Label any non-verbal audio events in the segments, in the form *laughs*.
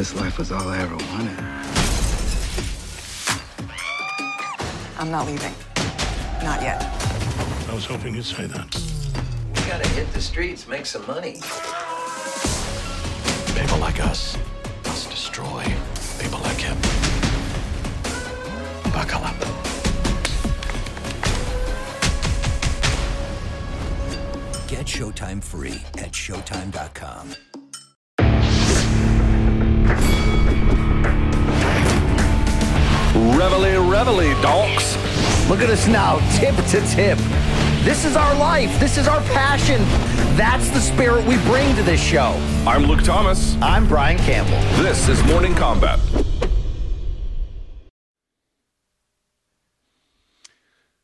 This life was all I ever wanted. I'm not leaving. Not yet. I was hoping you'd say that. We gotta hit the streets, make some money. People like us must destroy people like him. Buckle up. Get Showtime free at Showtime.com. Reveille, reveille, donks. Look at us now, tip to tip. This is our life. This is our passion. That's the spirit we bring to this show. I'm Luke Thomas. I'm Brian Campbell. This is Morning Combat.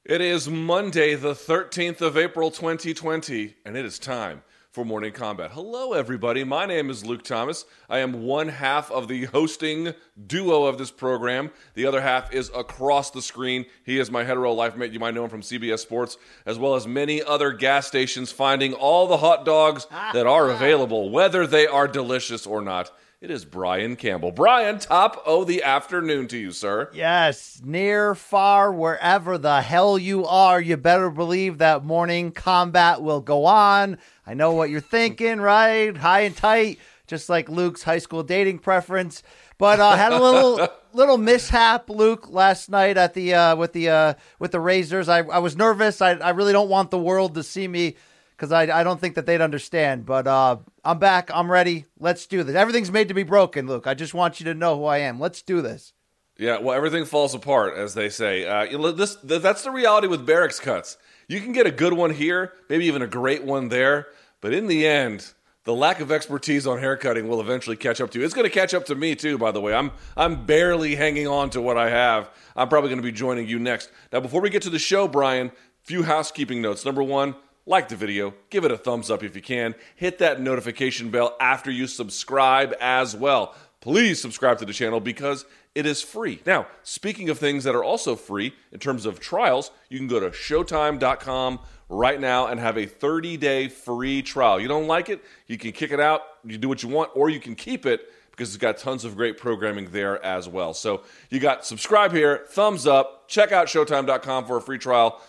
It is Monday, the 13th of April, 2020, and it is time for Morning Combat. Hello, everybody. My name is Luke Thomas. I am one half of the hosting duo of this program. The other half is across the screen. He is my hetero life mate. You might know him from CBS Sports, as well as many other gas stations, finding all the hot dogs ah. that are available, whether they are delicious or not. It is Brian Campbell. Brian, top of the afternoon to you, sir. Yes, near, far, wherever the hell you are, you better believe that morning combat will go on. I know what you're thinking, right? High and tight, just like Luke's high school dating preference. But uh, had a little *laughs* little mishap, Luke, last night at the uh, with the uh, with the Razors. I, I was nervous. I, I really don't want the world to see me because I, I don't think that they'd understand. But uh, I'm back. I'm ready. Let's do this. Everything's made to be broken, Luke. I just want you to know who I am. Let's do this. Yeah, well, everything falls apart, as they say. Uh, this th- that's the reality with barracks cuts. You can get a good one here, maybe even a great one there, but in the end, the lack of expertise on haircutting will eventually catch up to you. It's going to catch up to me too, by the way. I'm I'm barely hanging on to what I have. I'm probably going to be joining you next. Now, before we get to the show, Brian, few housekeeping notes. Number one, like the video, give it a thumbs up if you can. Hit that notification bell after you subscribe as well. Please subscribe to the channel because it is free. Now, speaking of things that are also free in terms of trials, you can go to showtime.com right now and have a 30 day free trial. You don't like it, you can kick it out, you do what you want, or you can keep it because it's got tons of great programming there as well. So you got subscribe here, thumbs up, check out showtime.com for a free trial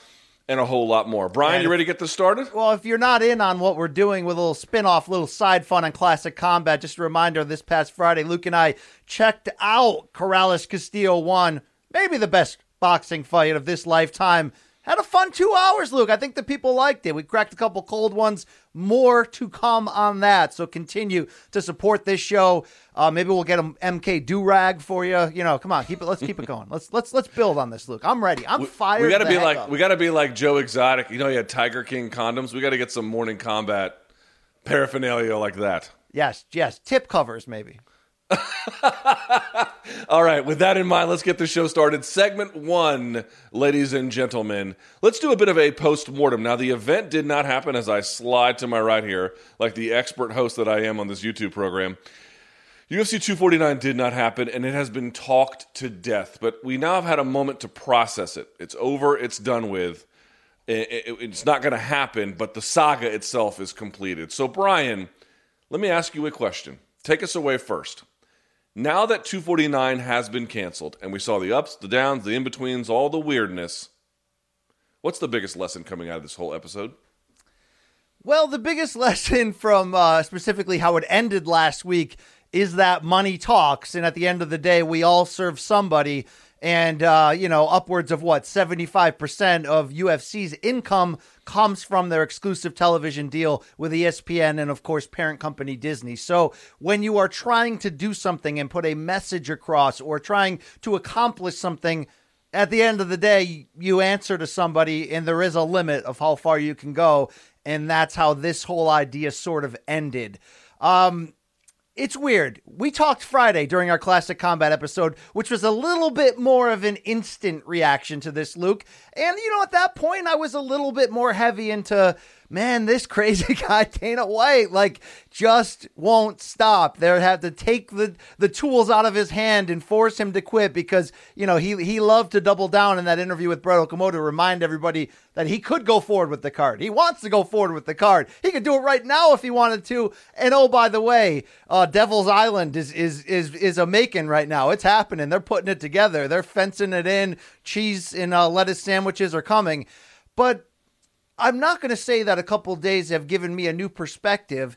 and a whole lot more. Brian, you ready to get this started? Well, if you're not in on what we're doing with a little spin-off, little side fun on classic combat, just a reminder this past Friday, Luke and I checked out Corrales Castillo 1, maybe the best boxing fight of this lifetime. Had a fun two hours, Luke. I think the people liked it. We cracked a couple cold ones. More to come on that. So continue to support this show. Uh, maybe we'll get a MK do rag for you. You know, come on, keep it. Let's keep it *laughs* going. Let's let's let's build on this, Luke. I'm ready. I'm fired. We got to the be like up. we got to be like Joe Exotic. You know, he had Tiger King condoms. We got to get some morning combat paraphernalia like that. yes, yes. Tip covers maybe. *laughs* All right, with that in mind, let's get the show started. Segment one, ladies and gentlemen. Let's do a bit of a post mortem. Now, the event did not happen as I slide to my right here, like the expert host that I am on this YouTube program. UFC 249 did not happen, and it has been talked to death. But we now have had a moment to process it. It's over, it's done with. It- it- It's not going to happen, but the saga itself is completed. So, Brian, let me ask you a question. Take us away first. Now that 249 has been canceled, and we saw the ups, the downs, the in betweens, all the weirdness, what's the biggest lesson coming out of this whole episode? Well, the biggest *laughs* lesson from uh, specifically how it ended last week is that money talks. And at the end of the day, we all serve somebody. And, uh, you know, upwards of what, 75% of UFC's income comes from their exclusive television deal with ESPN and, of course, parent company Disney. So when you are trying to do something and put a message across or trying to accomplish something, at the end of the day, you answer to somebody, and there is a limit of how far you can go. And that's how this whole idea sort of ended. Um, it's weird. We talked Friday during our classic combat episode, which was a little bit more of an instant reaction to this, Luke. And, you know, at that point, I was a little bit more heavy into man, this crazy *laughs* guy Dana White like just won't stop. They have to take the the tools out of his hand and force him to quit because you know he he loved to double down in that interview with Brett Okamoto to remind everybody that he could go forward with the card. He wants to go forward with the card. He could do it right now if he wanted to. And oh, by the way, uh, Devil's Island is is is is a making right now. It's happening. They're putting it together. They're fencing it in. Cheese and uh, lettuce sandwiches are coming. But I'm not going to say that a couple days have given me a new perspective,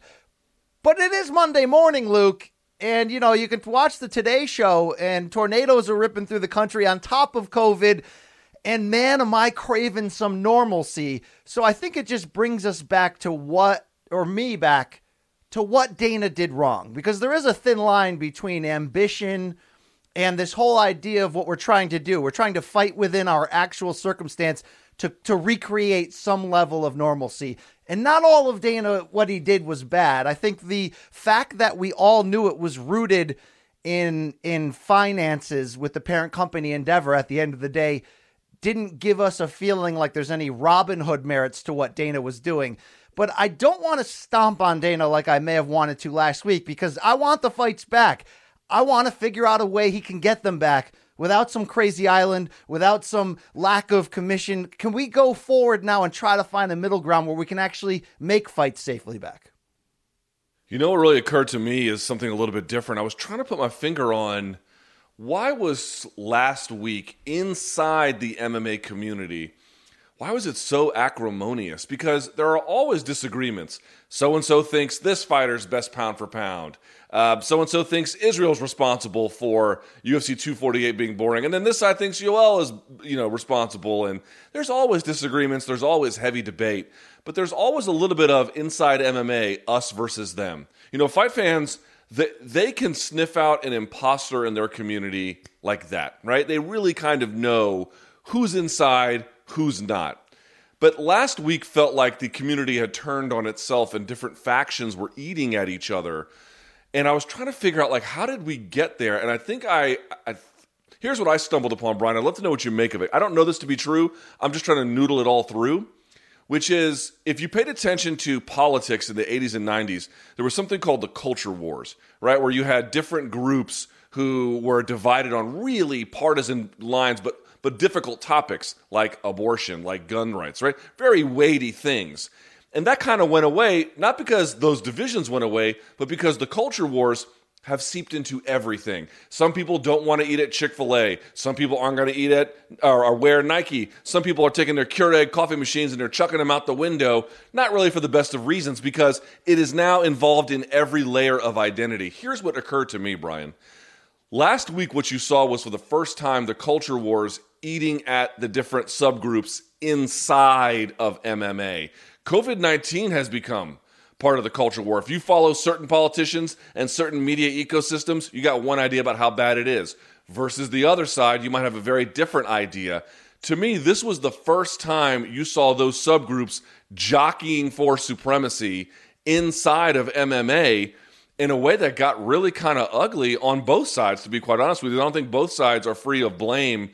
but it is Monday morning, Luke. And, you know, you can watch the Today Show, and tornadoes are ripping through the country on top of COVID. And man, am I craving some normalcy. So I think it just brings us back to what, or me back to what Dana did wrong. Because there is a thin line between ambition and this whole idea of what we're trying to do. We're trying to fight within our actual circumstance to, to recreate some level of normalcy. And not all of Dana, what he did was bad. I think the fact that we all knew it was rooted in in finances with the parent company Endeavor at the end of the day didn't give us a feeling like there's any Robin Hood merits to what Dana was doing. But I don't want to stomp on Dana like I may have wanted to last week because I want the fights back. I want to figure out a way he can get them back without some crazy island, without some lack of commission? Can we go forward now and try to find a middle ground where we can actually make fights safely back? You know what really occurred to me is something a little bit different. I was trying to put my finger on why was last week inside the MMA community why was it so acrimonious? Because there are always disagreements. So and so thinks this fighter's best pound for pound. So and so thinks Israel's responsible for UFC 248 being boring, and then this side thinks Yoel is, you know, responsible. And there's always disagreements. There's always heavy debate, but there's always a little bit of inside MMA, us versus them. You know, fight fans they, they can sniff out an imposter in their community like that, right? They really kind of know who's inside, who's not. But last week felt like the community had turned on itself and different factions were eating at each other. And I was trying to figure out like how did we get there? And I think I, I here's what I stumbled upon, Brian. I'd love to know what you make of it. I don't know this to be true. I'm just trying to noodle it all through. Which is, if you paid attention to politics in the 80s and 90s, there was something called the culture wars, right? Where you had different groups who were divided on really partisan lines, but but difficult topics like abortion, like gun rights, right? Very weighty things. And that kind of went away, not because those divisions went away, but because the culture wars have seeped into everything. Some people don't want to eat at Chick fil A. Some people aren't going to eat at or, or, wear Nike. Some people are taking their Keurig coffee machines and they're chucking them out the window, not really for the best of reasons, because it is now involved in every layer of identity. Here's what occurred to me, Brian. Last week, what you saw was for the first time the culture wars eating at the different subgroups inside of MMA. COVID 19 has become part of the culture war. If you follow certain politicians and certain media ecosystems, you got one idea about how bad it is. Versus the other side, you might have a very different idea. To me, this was the first time you saw those subgroups jockeying for supremacy inside of MMA in a way that got really kind of ugly on both sides, to be quite honest with you. I don't think both sides are free of blame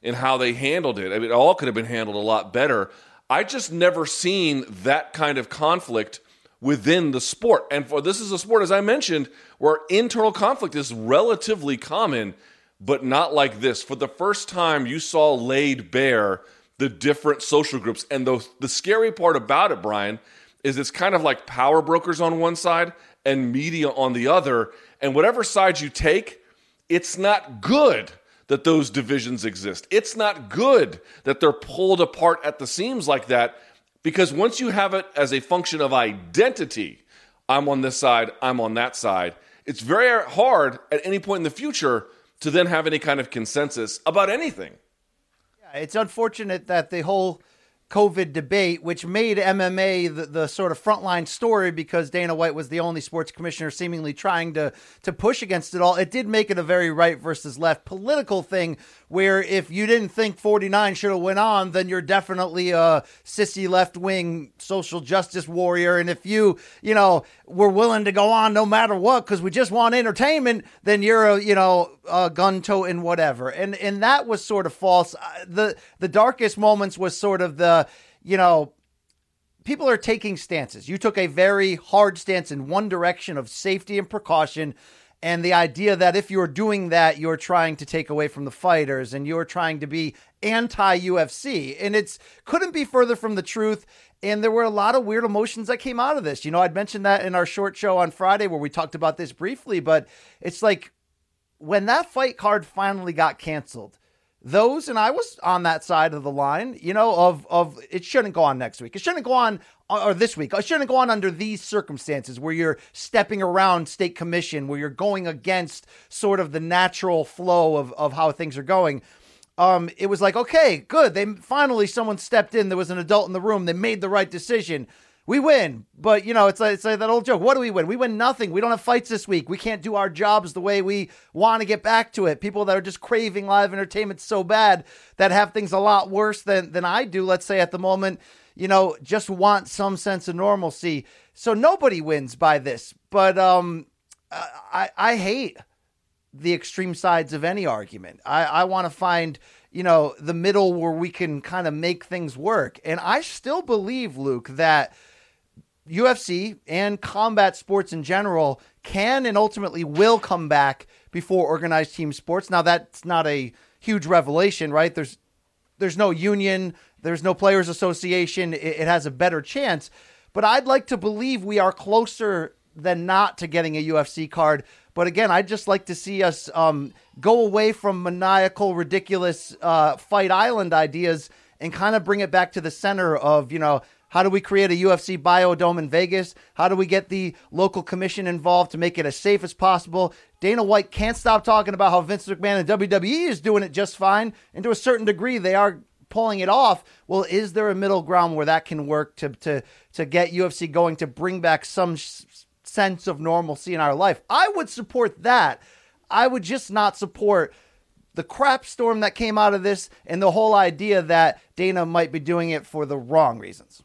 in how they handled it. I mean, it all could have been handled a lot better. I just never seen that kind of conflict within the sport. And for this is a sport, as I mentioned, where internal conflict is relatively common, but not like this. For the first time, you saw laid bare the different social groups. And the, the scary part about it, Brian, is it's kind of like power brokers on one side and media on the other. And whatever side you take, it's not good that those divisions exist. It's not good that they're pulled apart at the seams like that. Because once you have it as a function of identity, I'm on this side, I'm on that side, it's very hard at any point in the future to then have any kind of consensus about anything. Yeah, it's unfortunate that the whole COVID debate, which made MMA the, the sort of frontline story because Dana White was the only sports commissioner seemingly trying to to push against it all. It did make it a very right versus left political thing where if you didn't think 49 should have went on, then you're definitely a sissy left wing social justice warrior. And if you, you know, were willing to go on no matter what because we just want entertainment, then you're a, you know, a gun toting whatever. And and that was sort of false. The the darkest moments was sort of the, you know, people are taking stances. You took a very hard stance in one direction of safety and precaution and the idea that if you're doing that you're trying to take away from the fighters and you're trying to be anti UFC and it's couldn't be further from the truth and there were a lot of weird emotions that came out of this. You know, I'd mentioned that in our short show on Friday where we talked about this briefly, but it's like when that fight card finally got canceled, those and I was on that side of the line, you know, of of it shouldn't go on next week. It shouldn't go on or this week. It shouldn't go on under these circumstances where you're stepping around state commission, where you're going against sort of the natural flow of of how things are going. Um, it was like, okay, good. They finally someone stepped in. There was an adult in the room. They made the right decision we win. But you know, it's like, it's like that old joke. What do we win? We win nothing. We don't have fights this week. We can't do our jobs the way we want to get back to it. People that are just craving live entertainment so bad that have things a lot worse than than I do. Let's say at the moment, you know, just want some sense of normalcy. So nobody wins by this. But um, I I hate the extreme sides of any argument. I I want to find you know the middle where we can kind of make things work. And I still believe, Luke, that UFC and combat sports in general can and ultimately will come back before organized team sports. Now that's not a huge revelation, right? There's there's no union, there's no players association. It, it has a better chance, but I'd like to believe we are closer than not to getting a UFC card. But again, I'd just like to see us um, go away from maniacal, ridiculous uh, Fight Island ideas and kind of bring it back to the center of you know how do we create a UFC biodome in Vegas? How do we get the local commission involved to make it as safe as possible? Dana White can't stop talking about how Vince McMahon and WWE is doing it just fine. And to a certain degree, they are pulling it off. Well, is there a middle ground where that can work to to to get UFC going to bring back some sh- sense of normalcy in our life? I would support that. I would just not support the crap storm that came out of this and the whole idea that Dana might be doing it for the wrong reasons.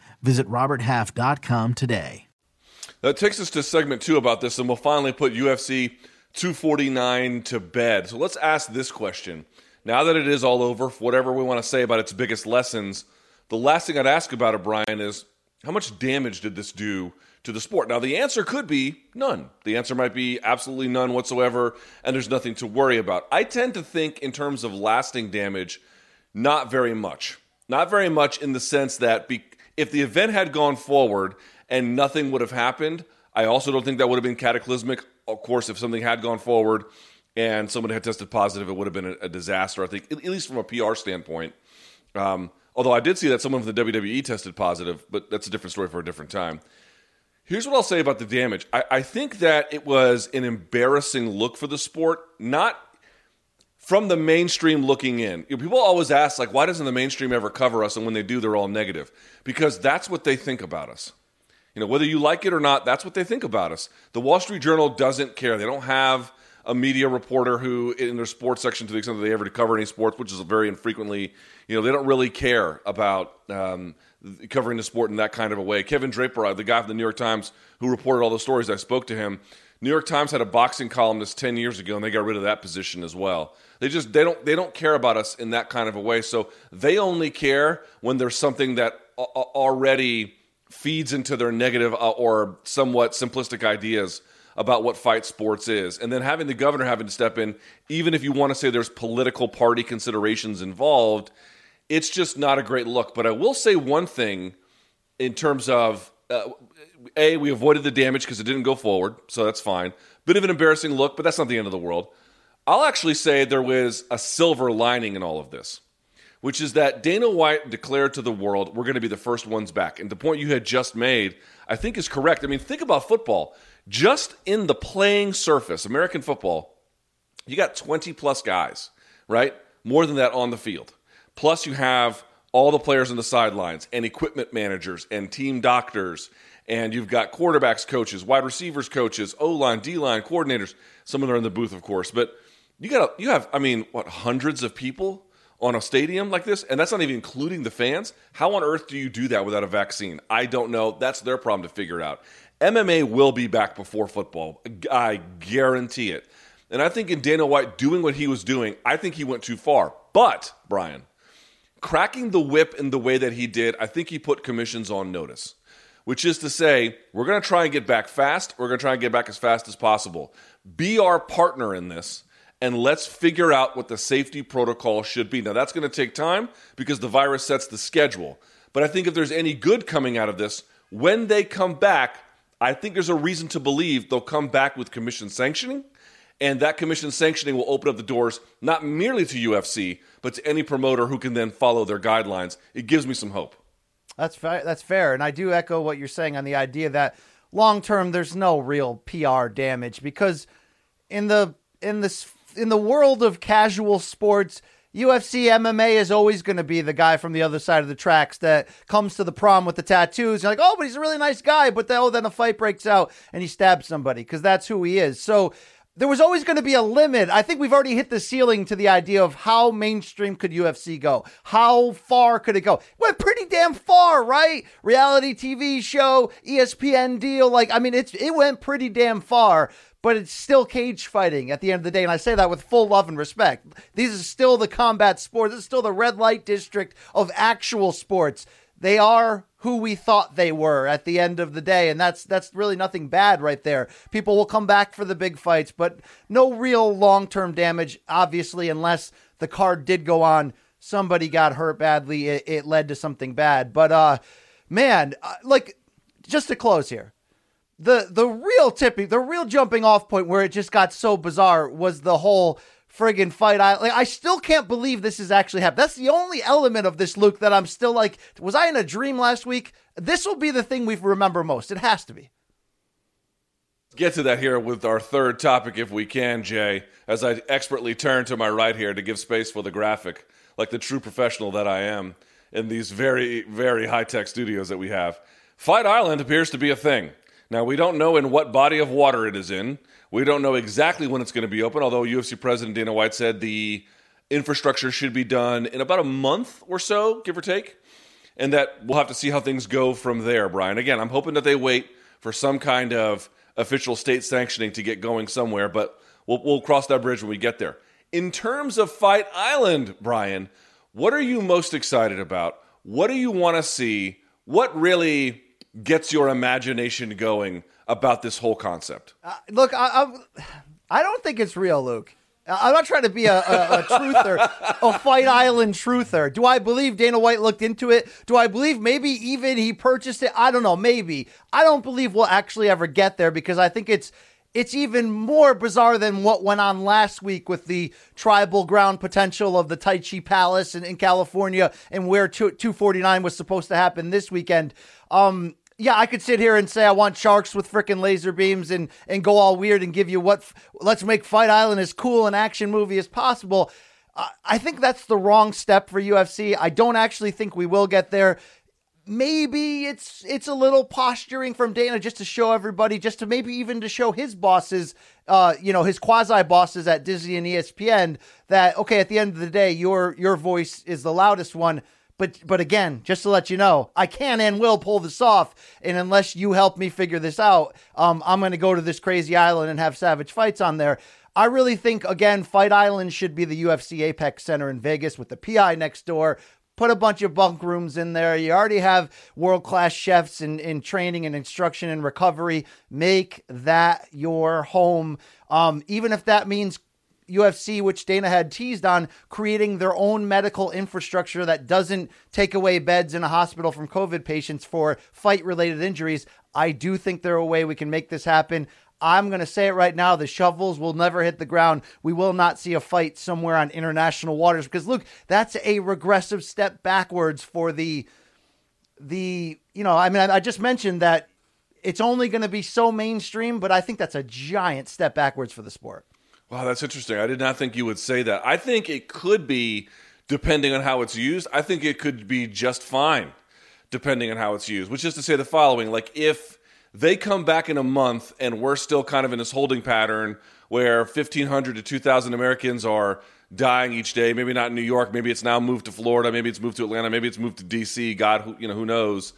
Visit RobertHalf.com today. That takes us to segment two about this, and we'll finally put UFC 249 to bed. So let's ask this question. Now that it is all over, whatever we want to say about its biggest lessons, the last thing I'd ask about it, Brian, is how much damage did this do to the sport? Now, the answer could be none. The answer might be absolutely none whatsoever, and there's nothing to worry about. I tend to think, in terms of lasting damage, not very much. Not very much in the sense that be- if the event had gone forward and nothing would have happened, I also don't think that would have been cataclysmic. Of course, if something had gone forward and someone had tested positive, it would have been a, a disaster. I think, at least from a PR standpoint. Um, although I did see that someone from the WWE tested positive, but that's a different story for a different time. Here's what I'll say about the damage. I, I think that it was an embarrassing look for the sport, not from the mainstream looking in. People always ask, like, why doesn't the mainstream ever cover us? And when they do, they're all negative. Because that's what they think about us. You know, whether you like it or not, that's what they think about us. The Wall Street Journal doesn't care. They don't have a media reporter who, in their sports section, to the extent that they ever cover any sports, which is very infrequently, you know, they don't really care about um, covering the sport in that kind of a way. Kevin Draper, the guy from the New York Times who reported all the stories, I spoke to him. New York Times had a boxing columnist 10 years ago, and they got rid of that position as well. They just they don't they don't care about us in that kind of a way. So they only care when there's something that already feeds into their negative uh, or somewhat simplistic ideas about what fight sports is. And then having the governor having to step in, even if you want to say there's political party considerations involved, it's just not a great look. But I will say one thing in terms of uh, A, we avoided the damage because it didn't go forward, so that's fine. Bit of an embarrassing look, but that's not the end of the world. I'll actually say there was a silver lining in all of this, which is that Dana White declared to the world, we're going to be the first ones back. And the point you had just made, I think is correct. I mean, think about football. Just in the playing surface, American football, you got 20 plus guys, right? More than that on the field. Plus, you have all the players on the sidelines and equipment managers and team doctors. And you've got quarterbacks coaches, wide receivers coaches, O line, D line coordinators. Some of them are in the booth, of course. But you got you have, I mean, what hundreds of people on a stadium like this, and that's not even including the fans. How on earth do you do that without a vaccine? I don't know. That's their problem to figure out. MMA will be back before football. I guarantee it. And I think in Dana White doing what he was doing, I think he went too far. But, Brian, cracking the whip in the way that he did, I think he put commissions on notice, which is to say, we're going to try and get back fast. We're going to try and get back as fast as possible. Be our partner in this, and let's figure out what the safety protocol should be. Now, that's going to take time because the virus sets the schedule. But I think if there's any good coming out of this, when they come back, I think there's a reason to believe they'll come back with commission sanctioning and that commission sanctioning will open up the doors not merely to UFC, but to any promoter who can then follow their guidelines. It gives me some hope. That's fair. That's fair, and I do echo what you're saying on the idea that long term there's no real PR damage because in the in this in the world of casual sports. UFC MMA is always going to be the guy from the other side of the tracks that comes to the prom with the tattoos. You're like, oh, but he's a really nice guy. But oh, then a fight breaks out and he stabs somebody because that's who he is. So there was always going to be a limit. I think we've already hit the ceiling to the idea of how mainstream could UFC go? How far could it go? Went pretty damn far, right? Reality TV show, ESPN deal. Like, I mean, it's it went pretty damn far, but it's still cage fighting at the end of the day. And I say that with full love and respect. These are still the combat sports. This is still the red light district of actual sports. They are who we thought they were at the end of the day and that's that's really nothing bad right there. People will come back for the big fights but no real long-term damage obviously unless the card did go on. Somebody got hurt badly it, it led to something bad. But uh man uh, like just to close here the the real tipping the real jumping off point where it just got so bizarre was the whole friggin' fight. I like I still can't believe this is actually happening. That's the only element of this, Luke, that I'm still like, was I in a dream last week? This will be the thing we remember most. It has to be. Get to that here with our third topic, if we can, Jay, as I expertly turn to my right here to give space for the graphic, like the true professional that I am in these very, very high tech studios that we have. Fight Island appears to be a thing. Now, we don't know in what body of water it is in. We don't know exactly when it's going to be open, although UFC President Dana White said the infrastructure should be done in about a month or so, give or take. And that we'll have to see how things go from there, Brian. Again, I'm hoping that they wait for some kind of official state sanctioning to get going somewhere, but we'll, we'll cross that bridge when we get there. In terms of Fight Island, Brian, what are you most excited about? What do you want to see? What really gets your imagination going about this whole concept? Uh, look, I, I, I don't think it's real, Luke. I'm not trying to be a, a, a truther, a Fight Island truther. Do I believe Dana White looked into it? Do I believe maybe even he purchased it? I don't know. Maybe. I don't believe we'll actually ever get there because I think it's it's even more bizarre than what went on last week with the tribal ground potential of the Tachi Palace in, in California and where 249 was supposed to happen this weekend. Um, yeah, I could sit here and say I want sharks with freaking laser beams and and go all weird and give you what let's make Fight Island as cool an action movie as possible. I think that's the wrong step for UFC. I don't actually think we will get there. Maybe it's it's a little posturing from Dana just to show everybody, just to maybe even to show his bosses, uh, you know, his quasi bosses at Disney and ESPN that okay, at the end of the day, your your voice is the loudest one but but again, just to let you know, I can and will pull this off. And unless you help me figure this out, um, I'm going to go to this crazy island and have savage fights on there. I really think again, Fight Island should be the UFC Apex Center in Vegas with the PI next door put a bunch of bunk rooms in there. You already have world class chefs in, in training and instruction and recovery. Make that your home. Um, even if that means UFC, which Dana had teased on, creating their own medical infrastructure that doesn't take away beds in a hospital from COVID patients for fight related injuries. I do think there are a way we can make this happen. I'm going to say it right now. The shovels will never hit the ground. We will not see a fight somewhere on international waters because look, that's a regressive step backwards for the, the, you know, I mean, I, I just mentioned that it's only going to be so mainstream, but I think that's a giant step backwards for the sport. Wow, that's interesting. I did not think you would say that. I think it could be, depending on how it's used, I think it could be just fine, depending on how it's used, which is to say the following like, if they come back in a month and we're still kind of in this holding pattern where 1,500 to 2,000 Americans are dying each day. Maybe not in New York. Maybe it's now moved to Florida. Maybe it's moved to Atlanta. Maybe it's moved to D.C. God, who, you know, who knows?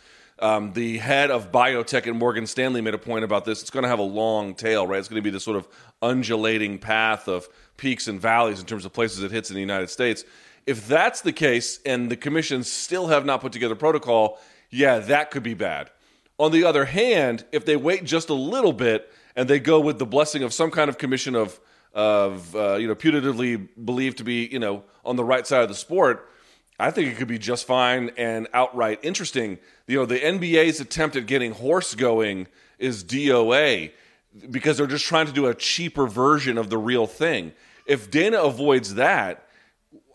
Um, the head of biotech at Morgan Stanley made a point about this. It's going to have a long tail, right? It's going to be this sort of undulating path of peaks and valleys in terms of places it hits in the United States. If that's the case, and the commissions still have not put together protocol, yeah, that could be bad. On the other hand, if they wait just a little bit and they go with the blessing of some kind of commission of of uh, you know putatively believed to be you know on the right side of the sport, I think it could be just fine and outright interesting. You know, the NBA's attempt at getting horse going is DOA because they're just trying to do a cheaper version of the real thing. If Dana avoids that,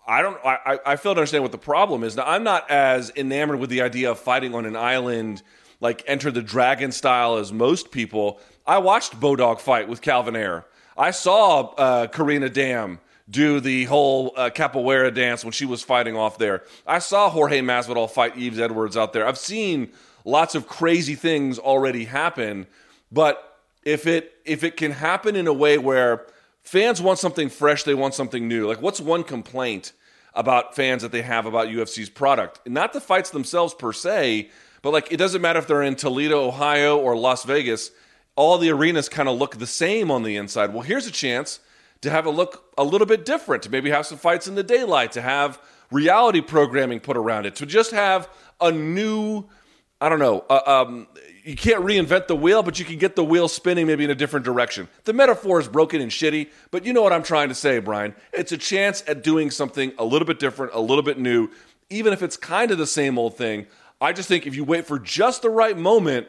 I don't. I, I fail to understand what the problem is. Now, I'm not as enamored with the idea of fighting on an island like Enter the Dragon style as most people. I watched Bodog fight with Calvin Ayre. I saw uh, Karina Dam do the whole uh, capoeira dance when she was fighting off there. I saw Jorge Masvidal fight Yves Edwards out there. I've seen lots of crazy things already happen, but if it if it can happen in a way where fans want something fresh, they want something new. Like what's one complaint about fans that they have about UFC's product? Not the fights themselves per se, but like, it doesn't matter if they're in Toledo, Ohio, or Las Vegas. All the arenas kind of look the same on the inside. Well, here's a chance to have it look a little bit different. To maybe have some fights in the daylight. To have reality programming put around it. To just have a new, I don't know. Uh, um, you can't reinvent the wheel, but you can get the wheel spinning maybe in a different direction. The metaphor is broken and shitty, but you know what I'm trying to say, Brian. It's a chance at doing something a little bit different, a little bit new, even if it's kind of the same old thing. I just think if you wait for just the right moment,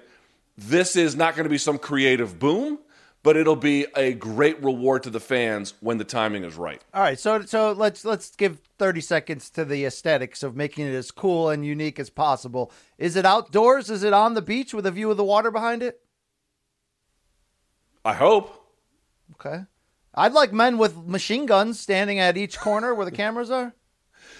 this is not going to be some creative boom, but it'll be a great reward to the fans when the timing is right. All right, so so let's let's give 30 seconds to the aesthetics of making it as cool and unique as possible. Is it outdoors? Is it on the beach with a view of the water behind it? I hope. Okay. I'd like men with machine guns standing at each corner where the cameras are.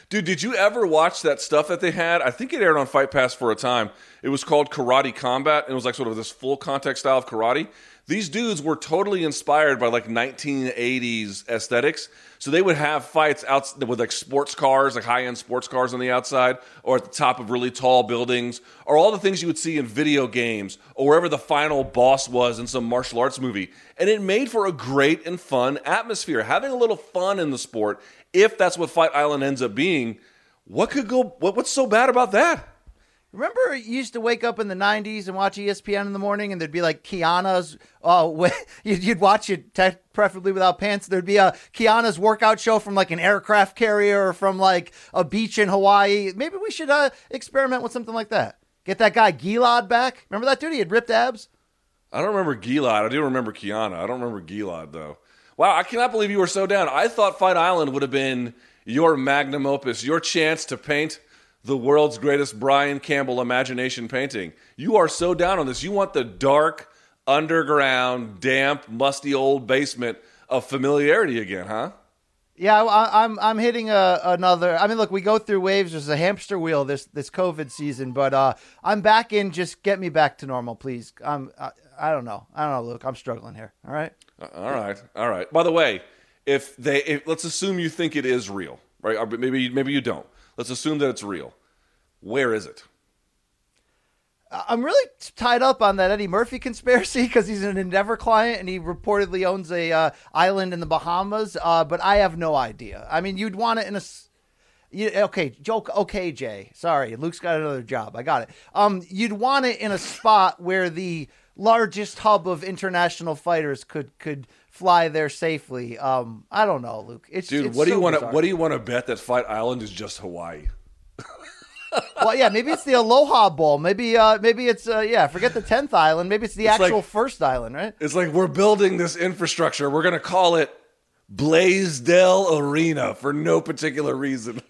Dude, did you ever watch that stuff that they had? I think it aired on Fight Pass for a time. It was called Karate Combat, and it was like sort of this full contact style of karate. These dudes were totally inspired by like 1980s aesthetics. So they would have fights out with like sports cars, like high end sports cars on the outside, or at the top of really tall buildings, or all the things you would see in video games, or wherever the final boss was in some martial arts movie. And it made for a great and fun atmosphere. Having a little fun in the sport if that's what Fight Island ends up being, what could go? What, what's so bad about that? Remember, you used to wake up in the '90s and watch ESPN in the morning, and there'd be like Kiana's. *laughs* Oh, you'd watch it preferably without pants. There'd be a Kiana's workout show from like an aircraft carrier or from like a beach in Hawaii. Maybe we should uh, experiment with something like that. Get that guy Gilad back. Remember that dude? He had ripped abs. I don't remember Gilad. I do remember Kiana. I don't remember Gilad though. Wow, I cannot believe you were so down. I thought Fight Island would have been your magnum opus, your chance to paint the world's greatest Brian Campbell imagination painting. You are so down on this. You want the dark, underground, damp, musty old basement of familiarity again, huh? Yeah, I, am I'm, I'm hitting a, another. I mean, look, we go through waves. There's a hamster wheel this this COVID season, but uh, I'm back in. Just get me back to normal, please. I'm I, I don't know. I don't know, Luke. I'm struggling here. All right. Uh, all right, all right. By the way, if they, if, let's assume you think it is real, right? Or maybe maybe you don't. Let's assume that it's real. Where is it? I'm really tied up on that Eddie Murphy conspiracy because he's an Endeavor client and he reportedly owns a uh, island in the Bahamas. Uh, but I have no idea. I mean, you'd want it in a. You, okay, joke. Okay, Jay. Sorry, Luke's got another job. I got it. Um, you'd want it in a spot where the largest hub of international fighters could could fly there safely. Um, I don't know, Luke. It's Dude, it's what do so you want to bizarre. what do you want to bet that Fight Island is just Hawaii? *laughs* well, yeah, maybe it's the Aloha Bowl. Maybe, uh, maybe it's uh, yeah. Forget the tenth island. Maybe it's the It's like- actual first island, right? It's like we're building this infrastructure. We're going to call it Blaisdell Arena for no particular reason.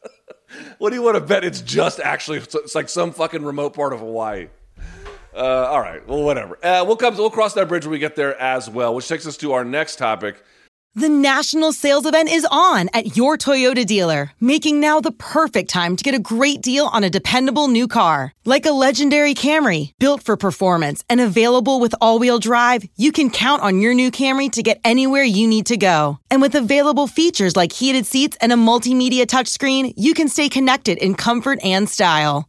*laughs* what do you want to bet? It's just actually it's like some fucking remote part of Hawaii. Uh, all right, well, whatever. Uh, we'll come. We'll cross that bridge when we get there as well, which takes us to our next topic. The national sales event is on at your Toyota dealer, making now the perfect time to get a great deal on a dependable new car. Like a legendary Camry, built for performance and available with all wheel drive, you can count on your new Camry to get anywhere you need to go. And with available features like heated seats and a multimedia touchscreen, you can stay connected in comfort and style.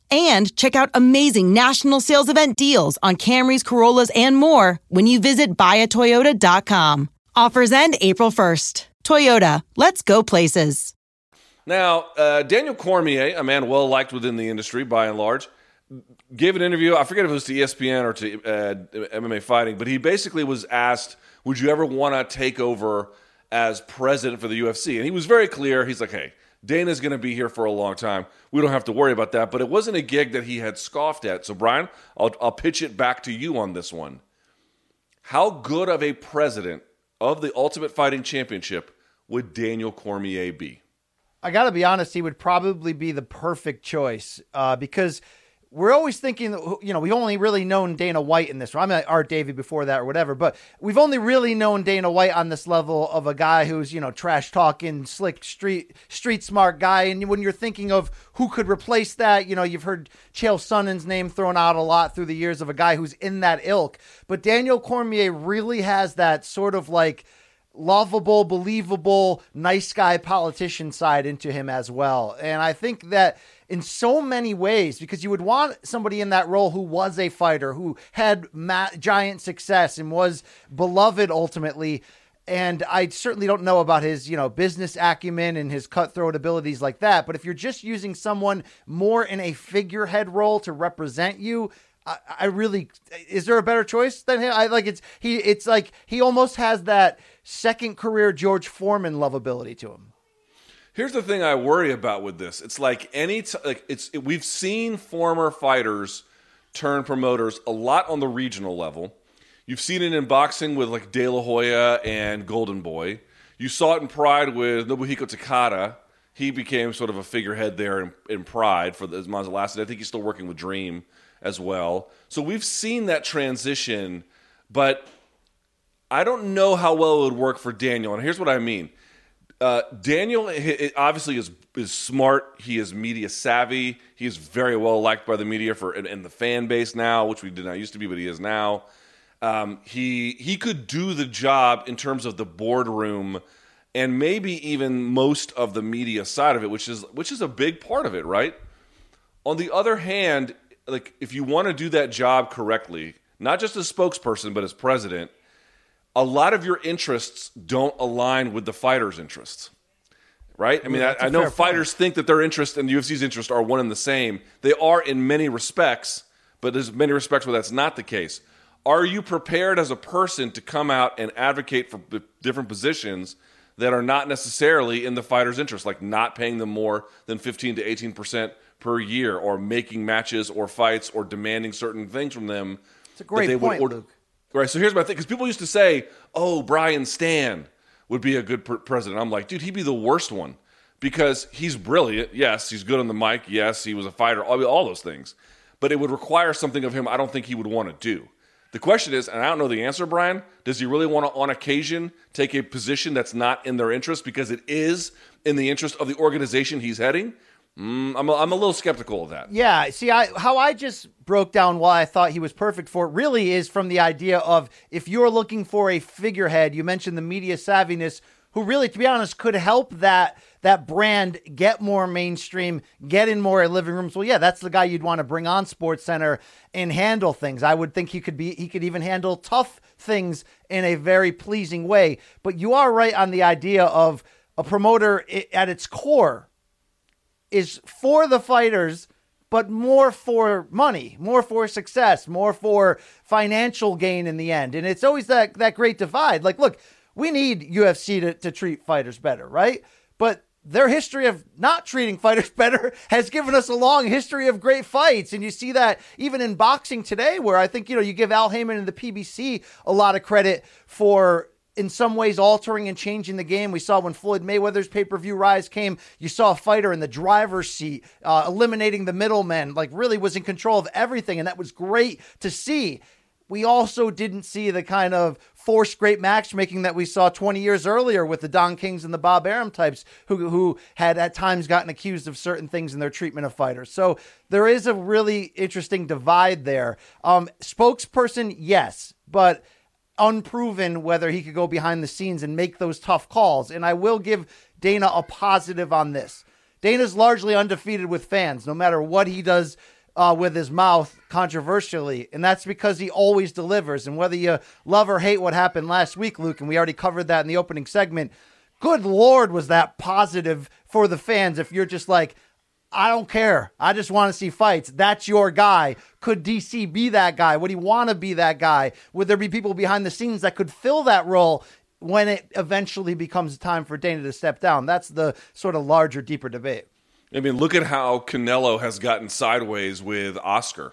and check out amazing national sales event deals on Camrys, Corollas, and more when you visit buyatoyota.com. Offers end April 1st. Toyota, let's go places. Now, uh, Daniel Cormier, a man well liked within the industry by and large, gave an interview. I forget if it was to ESPN or to uh, MMA Fighting, but he basically was asked, "Would you ever want to take over as president for the UFC?" And he was very clear. He's like, "Hey, Dana's going to be here for a long time. We don't have to worry about that." But it wasn't a gig that he had scoffed at. So, Brian, I'll, I'll pitch it back to you on this one. How good of a president of the Ultimate Fighting Championship would Daniel Cormier be? I got to be honest, he would probably be the perfect choice uh, because we're always thinking, you know, we've only really known Dana White in this. I mean, Art Davie before that or whatever, but we've only really known Dana White on this level of a guy who's, you know, trash talking, slick, street, street smart guy. And when you're thinking of who could replace that, you know, you've heard Chael Sonnen's name thrown out a lot through the years of a guy who's in that ilk. But Daniel Cormier really has that sort of like, lovable, believable, nice guy politician side into him as well. And I think that in so many ways, because you would want somebody in that role who was a fighter, who had ma- giant success and was beloved ultimately. And I certainly don't know about his, you know, business acumen and his cutthroat abilities like that. But if you're just using someone more in a figurehead role to represent you, I, I really is there a better choice than him? I like it's he. It's like he almost has that second career George Foreman lovability to him. Here's the thing I worry about with this. It's like any t- like it's it, we've seen former fighters turn promoters a lot on the regional level. You've seen it in boxing with like De La Hoya and Golden Boy. You saw it in Pride with Nobuhiko Takada. He became sort of a figurehead there in, in Pride for the, as lasted. I think he's still working with Dream as well. So we've seen that transition, but I don't know how well it would work for Daniel. And here's what I mean. Uh, Daniel obviously is is smart. He is media savvy. He is very well liked by the media for and the fan base now, which we did not used to be, but he is now. Um, he he could do the job in terms of the boardroom and maybe even most of the media side of it, which is which is a big part of it, right? On the other hand, like if you want to do that job correctly, not just as spokesperson but as president, a lot of your interests don't align with the fighters' interests. Right? I mean, Yeah, I, I know fighters think that their interest and the UFC's interest are one and the same. They are in many respects, but there's many respects where that's not the case. Are you prepared as a person to come out and advocate for the different positions that are not necessarily in the fighter's interest, like not paying them more than 15 to 18 percent per year, or making matches or fights, or demanding certain things from them? It's a great that they point, would order- Luke. Right. So here's my thing, because people used to say, "Oh, Brian Stann would be a good pr- president." I'm like, dude, he'd be the worst one because he's brilliant. Yes, he's good on the mic. Yes, he was a fighter. All, all those things, but it would require something of him. I don't think he would want to do. The question is, and I don't know the answer, Brian. Does he really want to, on occasion, take a position that's not in their interest because it is in the interest of the organization he's heading? Mm, I'm, a, I'm a little skeptical of that. Yeah, see, I how I just broke down why I thought he was perfect for it really is from the idea of if you're looking for a figurehead, you mentioned the media savviness, who really, to be honest, could help that that brand get more mainstream, get in more living rooms. Well, yeah, that's the guy you'd want to bring on Sports Center and handle things. I would think he could be he could even handle tough things in a very pleasing way. But you are right on the idea of a promoter at its core is for the fighters but more for money, more for success, more for financial gain in the end. And it's always that that great divide. Like, look, we need UFC to, to treat fighters better, right? But their history of not treating *laughs* fighters better has given us a long history of great fights. And you see that even in boxing today, where I think, you know, you give Al Haymon and the PBC a lot of credit for in some ways altering and changing the game. We saw when Floyd Mayweather's pay per view rise came, you saw a fighter in the driver's seat, uh, eliminating the middlemen, like really was in control of everything. And that was great to see. We also didn't see the kind of forced great matchmaking that we saw 20 years earlier with the Don Kings and the Bob Arum types who, who had at times gotten accused of certain things in their treatment of fighters. So there is a really interesting divide there. Um, spokesperson, yes, but unproven whether he could go behind the scenes and make those tough calls. And I will give Dana a positive on this. Dana's largely undefeated with fans, no matter what he does uh, with his mouth controversially. And that's because he always delivers. And whether you love or hate what happened last week, Luke, and we already covered that in the opening segment, good Lord, was that positive for the fans if you're just like, I don't care. I just want to see fights. That's your guy. Could DC be that guy? Would he want to be that guy? Would there be people behind the scenes that could fill that role when it eventually becomes time for Dana to step down? That's the sort of larger, deeper debate. I mean, look at how Canelo has gotten sideways with Oscar,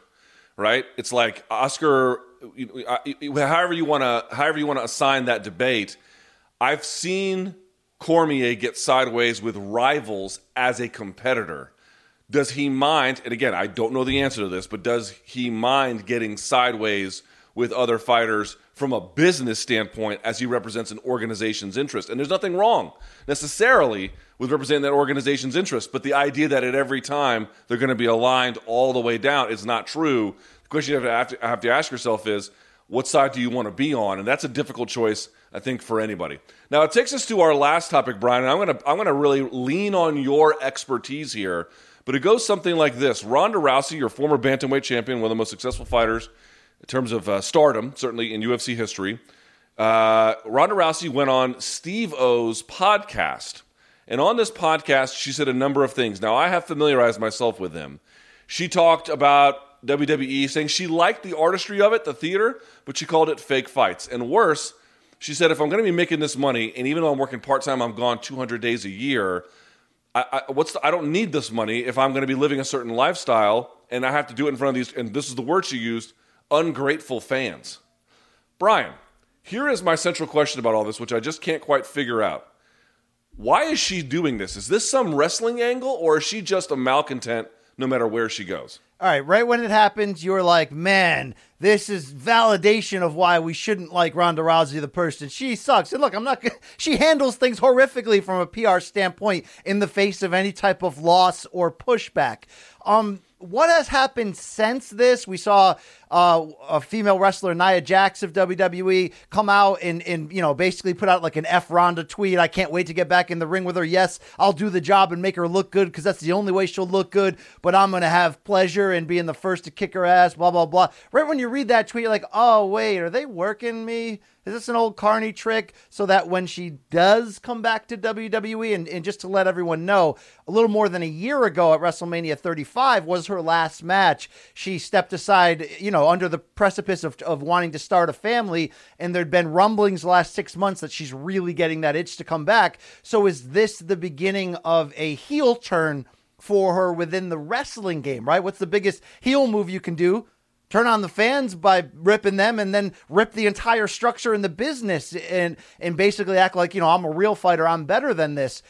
right? It's like Oscar, however you want to, however you want to assign that debate. I've seen Cormier get sideways with rivals as a competitor does he mind? And again, I don't know the answer to this, but does he mind getting sideways with other fighters from a business standpoint as he represents an organization's interest? And there's nothing wrong necessarily with representing that organization's interest, but the idea that at every time they're going to be aligned all the way down is not true. The question you have to, have to ask yourself is, what side do you want to be on? And that's a difficult choice, I think, for anybody. Now it takes us to our last topic, Brian. And I'm gonna I'm gonna really lean on your expertise here but it goes something like this Ronda Rousey, your former bantamweight champion, one of the most successful fighters in terms of uh, stardom, certainly in UFC history. Uh, Ronda Rousey went on Steve O's podcast. And on this podcast, she said a number of things. Now, I have familiarized myself with them. She talked about WWE, saying she liked the artistry of it, the theater, but she called it fake fights. And worse, she said, if I'm going to be making this money, and even though I'm working part time, I'm gone 200 days a year, I, I, what's the, I don't need this money if I'm going to be living a certain lifestyle and I have to do it in front of these. And this is the word she used: ungrateful fans. Brian, here is my central question about all this, which I just can't quite figure out. Why is she doing this? Is this some wrestling angle, or is she just a malcontent no matter where she goes? All right, right when it happens, you're like, man, this is validation of why we shouldn't like Ronda Rousey, the person. She sucks. And look, I'm not. *laughs* She handles things horrifically from a PR standpoint in the face of any type of loss or pushback. Um, what has happened since this? We saw uh, a female wrestler, Nia Jax of WWE, come out and, and, you know, basically put out like an F Ronda tweet. I can't wait to get back in the ring with her. Yes, I'll do the job and make her look good because that's the only way she'll look good, but I'm going to have pleasure in being the first to kick her ass, blah, blah, blah. Right when you read that tweet, you're like, oh, wait, are they working me? Is this an old Carney trick so that when she does come back to WWE, and, and just to let everyone know, a little more than a year ago at WrestleMania 35 was her last match. She stepped aside, you know, under the precipice of, of wanting to start a family, and there'd been rumblings the last six months that she's really getting that itch to come back. So is this the beginning of a heel turn for her within the wrestling game, right? What's the biggest heel move you can do? Turn on the fans by ripping them and then rip the entire structure in the business and and basically act like you know I'm a real fighter I'm better than this.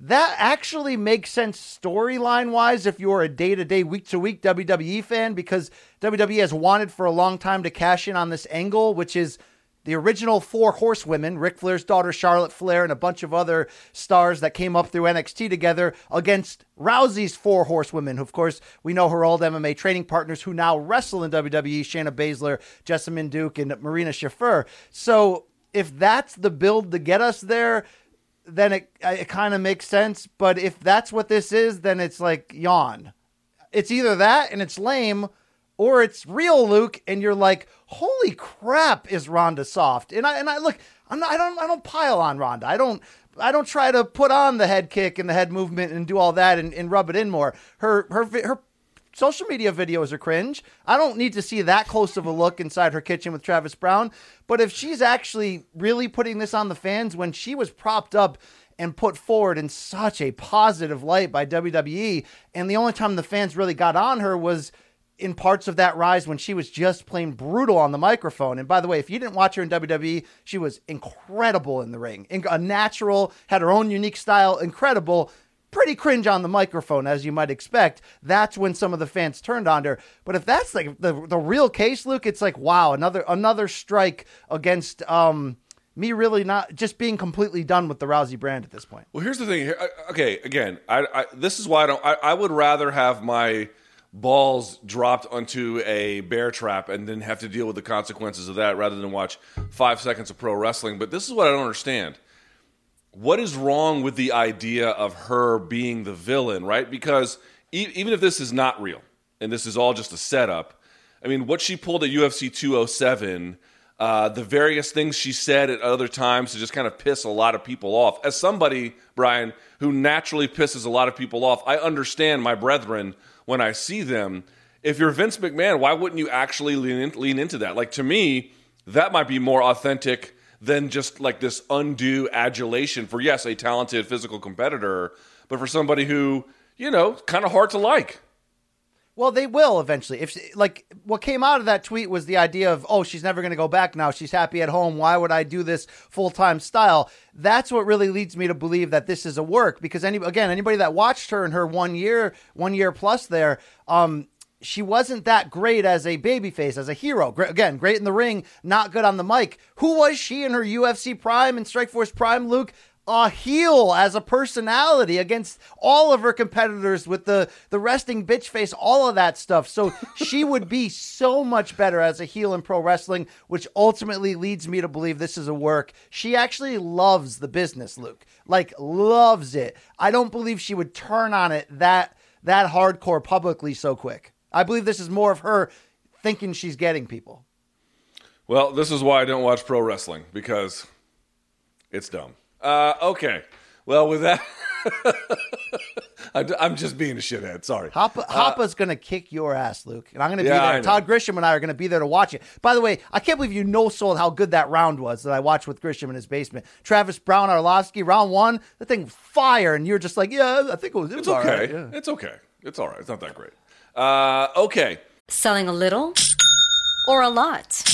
That actually makes sense storyline wise if you're a day to day, week to week WWE fan, because WWE has wanted for a long time to cash in on this angle, which is the original four horsewomen, Ric Flair's daughter Charlotte Flair, and a bunch of other stars that came up through NXT together against Rousey's four horsewomen. Who of course, we know her old MMA training partners who now wrestle in WWE: Shayna Baszler, Jessamyn Duke, and Marina Shafir. So if that's the build to get us there, then it it kind of makes sense. But if that's what this is, then it's like yawn. It's either that and it's lame, or it's real, Luke, and you're like, holy crap, is Ronda soft? And I and I look, I'm not, I don't I don't pile on Ronda. I don't I don't try to put on the head kick and the head movement and do all that and, and rub it in more. Her her her social media videos are cringe. I don't need to see that close of a look inside her kitchen with Travis Browne. But if she's actually really putting this on the fans when she was propped up and put forward in such a positive light by WWE, and the only time the fans really got on her was in parts of that rise when she was just plain brutal on the microphone. And by the way, if you didn't watch her in WWE, she was incredible in the ring. A natural, had her own unique style, incredible pretty cringe on the microphone, as you might expect. That's when some of the fans turned on her. But if that's like the the real case, Luke, it's like wow, another another strike against um me really not just being completely done with the Rousey brand at this point. Well, here's the thing. Okay, again, I, I this is why I don't. I, I would rather have my balls dropped onto a bear trap and then have to deal with the consequences of that rather than watch five seconds of pro wrestling. But this is what I don't understand what is wrong with the idea of her being the villain, right? Because e- even if this is not real and this is all just a setup, I mean, what she pulled at UFC 207, uh, the various things she said at other times to just kind of piss a lot of people off. As somebody, Brian, who naturally pisses a lot of people off, I understand my brethren when I see them. If you're Vince McMahon, why wouldn't you actually lean, in, lean into that? Like, to me, that might be more authentic than just like this undue adulation for yes, a talented physical competitor, but for somebody who you know kind of hard to like. Well, they will eventually. If she, like what came out of that tweet was the idea of, oh, she's never going to go back now. She's happy at home. Why would I do this full time style? That's what really leads me to believe that this is a work because any again anybody that watched her in her one year one year plus there, um, she wasn't that great as a babyface, as a hero. Great, again, great in the ring, not good on the mic. Who was she in her UFC prime and Strikeforce prime, Luke? A heel as a personality against all of her competitors with the the resting bitch face, all of that stuff. So *laughs* she would be so much better as a heel in pro wrestling, which ultimately leads me to believe this is a work. She actually loves the business, Luke. Like loves it. I don't believe she would turn on it that that hardcore publicly so quick. I believe this is more of her thinking she's getting people. Well, this is why I don't watch pro wrestling because it's dumb. Uh, okay. Well, with that, *laughs* I'm just being a shithead. Sorry. Hoppa, Hoppa's uh, going to kick your ass, Luke. And I'm going to yeah, be there. Todd Grisham and I are going to be there to watch it. By the way, I can't believe you no sold how good that round was that I watched with Grisham in his basement. Travis Browne, Arlovsky, round one, the thing fire. And you're just like, yeah, I think it was, it was it's okay. Yeah. It's okay. It's all right. It's not that great. Uh, okay. Selling a little or a lot?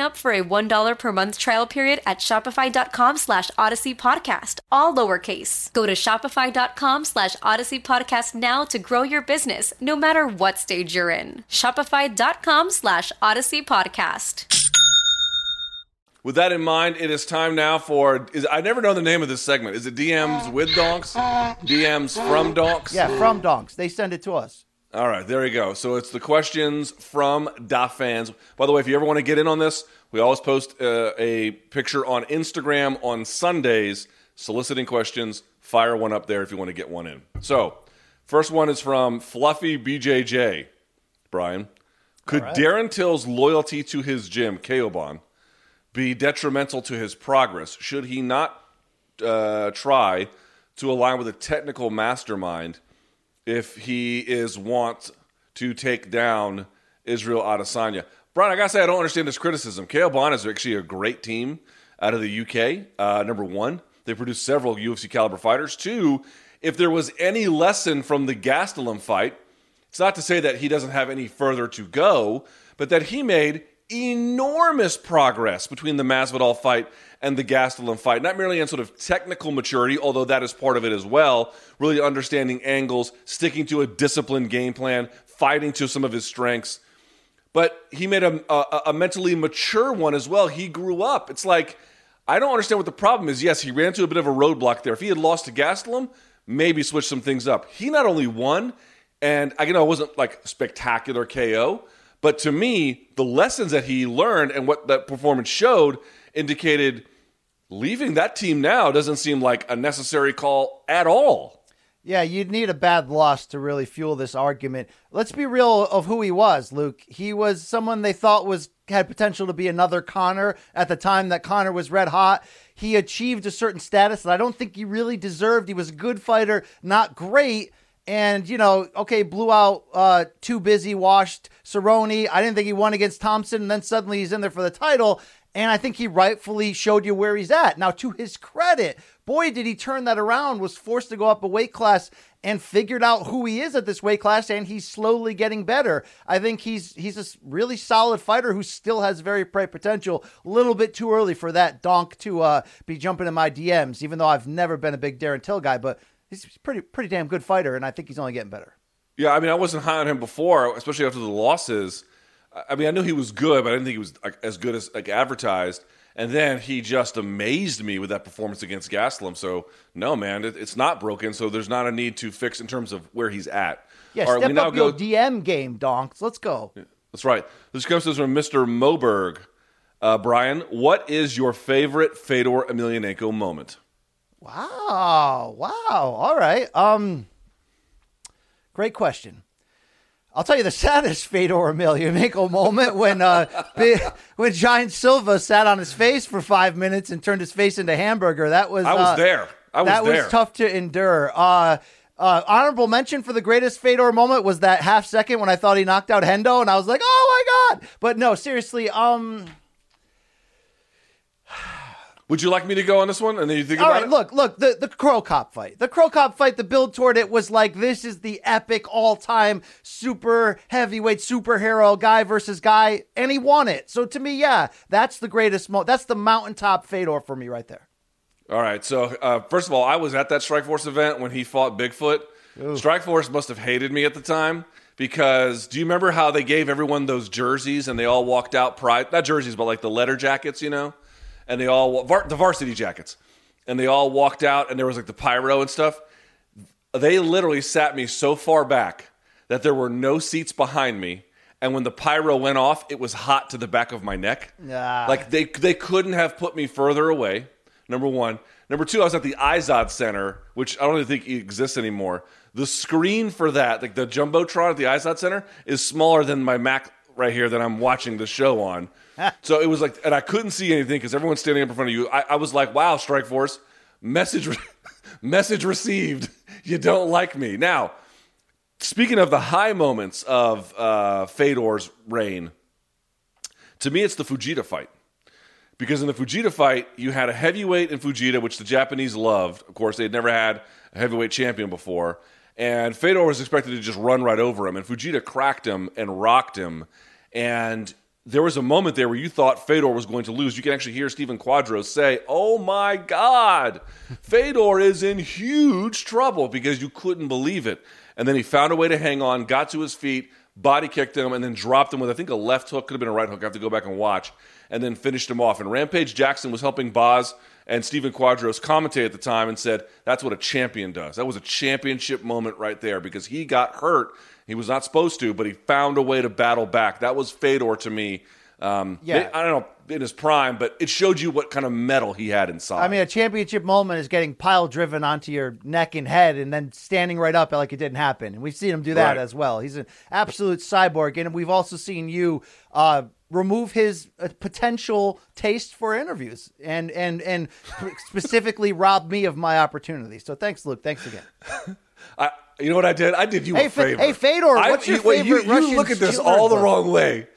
up for a $1 per month trial period at at shopify.com slash odyssey podcast, all lowercase. Go to shopify.com slash odyssey podcast now to grow your business no matter what stage you're in. Shopify.com slash odyssey podcast. With that in mind, it is time now for. Is, I never know the name of this segment. Is it DMs with donks? DMs from donks? Yeah, from donks. They send it to us. All right, there you go. So it's the questions from Da fans. By the way, if you ever want to get in on this, we always post uh, a picture on Instagram on Sundays soliciting questions. Fire one up there if you want to get one in. So, first one is from Fluffy BJJ. Brian, could right. Darren Till's loyalty to his gym, Kaobon, be detrimental to his progress? Should he not uh, try to align with a technical mastermind if he is want to take down Israel Adesanya? Brian, I gotta say, I don't understand this criticism. Kaobon is actually a great team out of the UK. Uh, number one, they produce several UFC caliber fighters. Two, if there was any lesson from the Gastelum fight, it's not to say that he doesn't have any further to go, but that he made enormous progress between the Masvidal fight and the Gastelum fight. Not merely in sort of technical maturity, although that is part of it as well, really understanding angles, sticking to a disciplined game plan, fighting to some of his strengths. But he made a, a, a mentally mature one as well. He grew up. It's like, I don't understand what the problem is. Yes, he ran into a bit of a roadblock there. If he had lost to Gastelum, maybe switch some things up. He not only won, and I know it wasn't like spectacular KO, but to me, the lessons that he learned and what that performance showed indicated leaving that team now doesn't seem like a necessary call at all. Yeah, you'd need a bad loss to really fuel this argument. Let's be real of who he was, Luke. He was someone they thought was had potential to be another Conor at the time that Conor was red hot. He achieved a certain status that I don't think he really deserved. He was a good fighter, not great. And, you know, okay, blew out uh, too busy, washed Cerrone. I didn't think he won against Thompson. And then suddenly he's in there for the title. And I think he rightfully showed you where he's at. Now, to his credit, boy, did he turn that around, was forced to go up a weight class and figured out who he is at this weight class, and he's slowly getting better. I think he's he's a really solid fighter who still has very bright potential. A little bit too early for that donk to uh, be jumping in my DMs, even though I've never been a big Darren Till guy, but he's pretty pretty damn good fighter, and I think he's only getting better. Yeah, I mean, I wasn't high on him before, especially after the losses. I mean, I knew he was good, but I didn't think he was like, as good as like advertised. And then he just amazed me with that performance against Gastelum. So no, man, it, it's not broken. So there's not a need to fix in terms of where he's at. Yeah, All right, step up your go. DM game, donks. Let's go. That's right. This comes to from Mr. Moberg. Uh, Brian, what is your favorite Fedor Emelianenko moment? Wow, wow. All right. Um, great question. I'll tell you the *laughs* saddest Fedor Emelianenko moment when uh, *laughs* when Giant Silva sat on his face for five minutes and turned his face into hamburger. That was I was uh, there. I was there. that there. was tough to endure. Uh, uh, honorable mention for the greatest Fedor moment was that half second when I thought he knocked out Hendo, and I was like, "Oh my god!" But no, seriously. Um, Would you like me to go on this one? And then you think All about right, it? look, look, the the Cro Cop fight. The Cro Cop fight, the build toward it was like this is the epic all-time super heavyweight superhero guy versus guy, and he won it. So to me, yeah, that's the greatest mo that's the mountaintop Fedor for me right there. All right. So, uh, first of all, I was at that Strikeforce event when he fought Bigfoot. Strikeforce must have hated me at the time because do you remember how they gave everyone those jerseys and they all walked out pride? Not jerseys, but like the letter jackets, you know? And they all, var- the varsity jackets. And they all walked out and there was like the pyro and stuff. They literally sat me so far back that there were no seats behind me. And when the pyro went off, it was hot to the back of my neck. Yeah. Like they they couldn't have put me further away. Number one. Number two, I was at the Izod Center, which I don't even think exists anymore. The screen for that, like the jumbotron at the Izod Center, is smaller than my Mac right here that I'm watching the show on. *laughs* so it was like, and I couldn't see anything because everyone's standing up in front of you. I, I was like, wow, Strikeforce, message, re- *laughs* message received. *laughs* You don't like me now. Speaking of the high moments of uh, Fedor's reign, to me, it's the Fujita fight. Because in the Fujita fight, you had a heavyweight in Fujita, which the Japanese loved. Of course, they had never had a heavyweight champion before. And Fedor was expected to just run right over him. And Fujita cracked him and rocked him. And there was a moment there where you thought Fedor was going to lose. You can actually hear Stephen Quadros say, Oh my God, Fedor is in huge trouble because you couldn't believe it. And then he found a way to hang on, got to his feet, body kicked him, and then dropped him with, I think, a left hook, could have been a right hook. I have to go back and watch, and then finished him off. And Rampage Jackson was helping Bas And Stephen Quadros commentated at the time and said, That's what a champion does. That was a championship moment right there because he got hurt. He was not supposed to, but he found a way to battle back. That was Fedor to me. Um, Yeah. I don't know in his prime, but it showed you what kind of metal he had inside. I mean, a championship moment is getting pile driven onto your neck and head and then standing right up like it didn't happen. And we've seen him do that Right. as well. He's an absolute cyborg. And we've also seen you uh, remove his uh, potential taste for interviews and, and, and *laughs* specifically rob me of my opportunity. So thanks, Luke. Thanks again. *laughs* I, you know what I did? I did you Hey, a favor. hey, Fedor, I- what's your you- you- favorite you, Russian look at this all the wrong way. *laughs*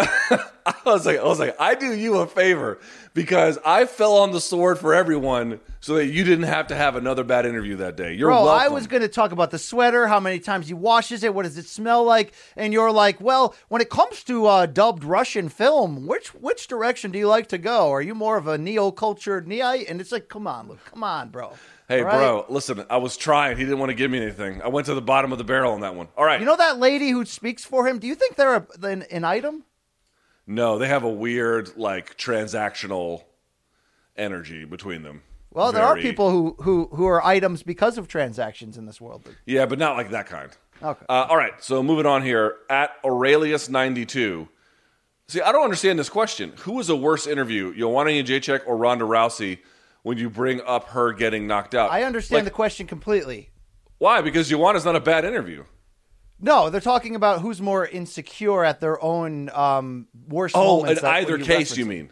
I was like, I was like, I do you a favor because I fell on the sword for everyone so that you didn't have to have another bad interview that day. You're Bro, welcome. I was going to talk about the sweater, how many times he washes it, what does it smell like, and you're like, well, when it comes to uh, dubbed Russian film, which which direction do you like to go? Are you more of a neo-cultured neite? And it's like, come on, Luke, come on, bro. Hey, right? bro, listen, I was trying. He didn't want to give me anything. I went to the bottom of the barrel on that one. All right. You know that lady who speaks for him? Do you think they're a, an, an item? no, they have a weird, like, transactional energy between them. Well, there are people who, who who are items because of transactions in this world. Yeah, but not like that kind. Okay. Uh, all right, so moving on here. At Aurelius92. See, I don't understand this question. Who is a worse interview, Joanna Jacek or Ronda Rousey, when you bring up her getting knocked out? I understand Like, the question completely. Why? Because Joanna's not a bad interview. No, they're talking about who's more insecure at their own um, worst Oh, in either when case, you mean?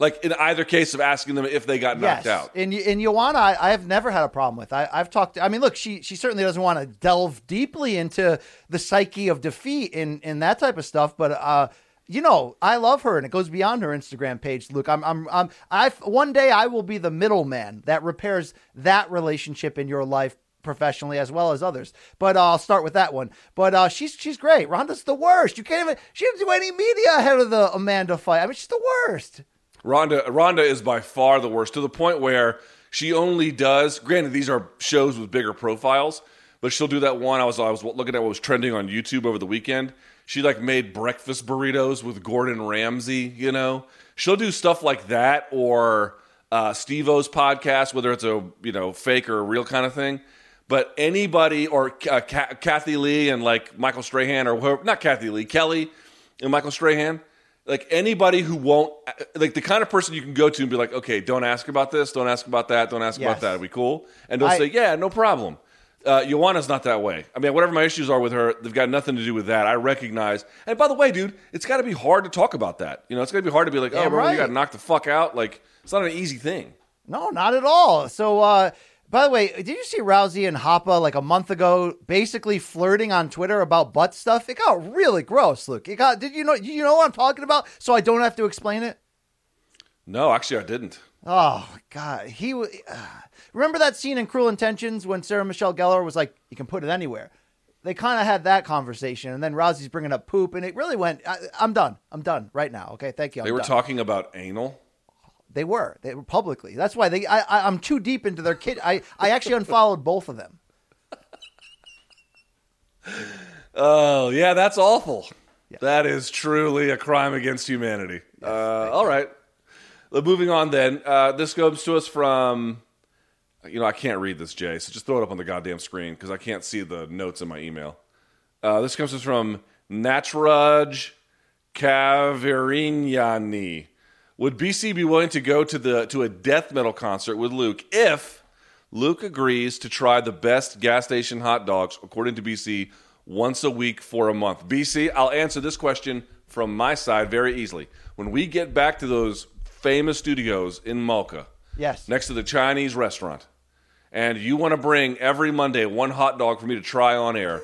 Like in either case of asking them if they got knocked yes. out. In in Joanna, I, I have never had a problem with. I, I've talked. I mean, look, she she certainly doesn't want to delve deeply into the psyche of defeat and and that type of stuff. But uh, you know, I love her, and it goes beyond her Instagram page. Luke, I'm I'm I'm I one day I will be the middleman that repairs that relationship in your life professionally as well as others. But uh, I'll start with that one. But uh, she's she's great. Ronda's the worst. You can't even. She didn't do any media ahead of the Amanda fight. I mean, she's the worst. Ronda Ronda is by far the worst to the point where she only does. Granted, these are shows with bigger profiles, but she'll do that one. I was I was looking at what was trending on YouTube over the weekend. She like made breakfast burritos with Gordon Ramsay. You know, she'll do stuff like that or uh, Steve-O's podcast, whether it's a you know fake or a real kind of thing. But anybody or uh, Kathie Lee and like Michael Strahan or whoever, not Kathie Lee, Kelly and Michael Strahan, like anybody who won't, like the kind of person you can go to and be like, okay, don't ask about this, don't ask about that, don't ask Yes. about that. It'll be cool. And they'll I- say, yeah, no problem. Uh, Joanna's not that way. I mean, whatever my issues are with her, they've got nothing to do with that. I recognize. And by the way, dude, it's got to be hard to talk about that. You know, it's got to be hard to be like, oh, Yeah, bro, right. you got knocked the fuck out. Like, it's not an easy thing. No, not at all. So, uh, by the way, did you see Rousey and Hoppa like a month ago, basically flirting on Twitter about butt stuff? It got really gross, Luke. It got. Did you know? You know what I'm talking about? So I don't have to explain it. No, actually, I didn't. Oh God, he. was. Uh, remember that scene in Cruel Intentions when Sarah Michelle Gellar was like, "You can put it anywhere." They kind of had that conversation, and then Rousey's bringing up poop, and it really went. I, I'm done. I'm done right now. Okay, thank you. I'm They were done. talking about anal. They were. They were publicly. That's why they. I, I, I'm too deep into their kid. I, I actually unfollowed both of them. Oh, yeah, that's awful. That is truly a crime against humanity. uh, all right. Moving on then. Uh, this comes to us from, you know, I can't read this, Jay, so just throw it up on the goddamn screen because I can't see the notes in my email. Uh, this comes from Natraj Kaverinyani. Would BC be willing to go to the to a death metal concert with Luke if Luke agrees to try the best gas station hot dogs, according to BC, once a week for a month? BC, I'll answer this question from my side very easily. When we get back to those famous studios in Malka, Yes. next to the Chinese restaurant, and you want to bring every Monday one hot dog for me to try on air,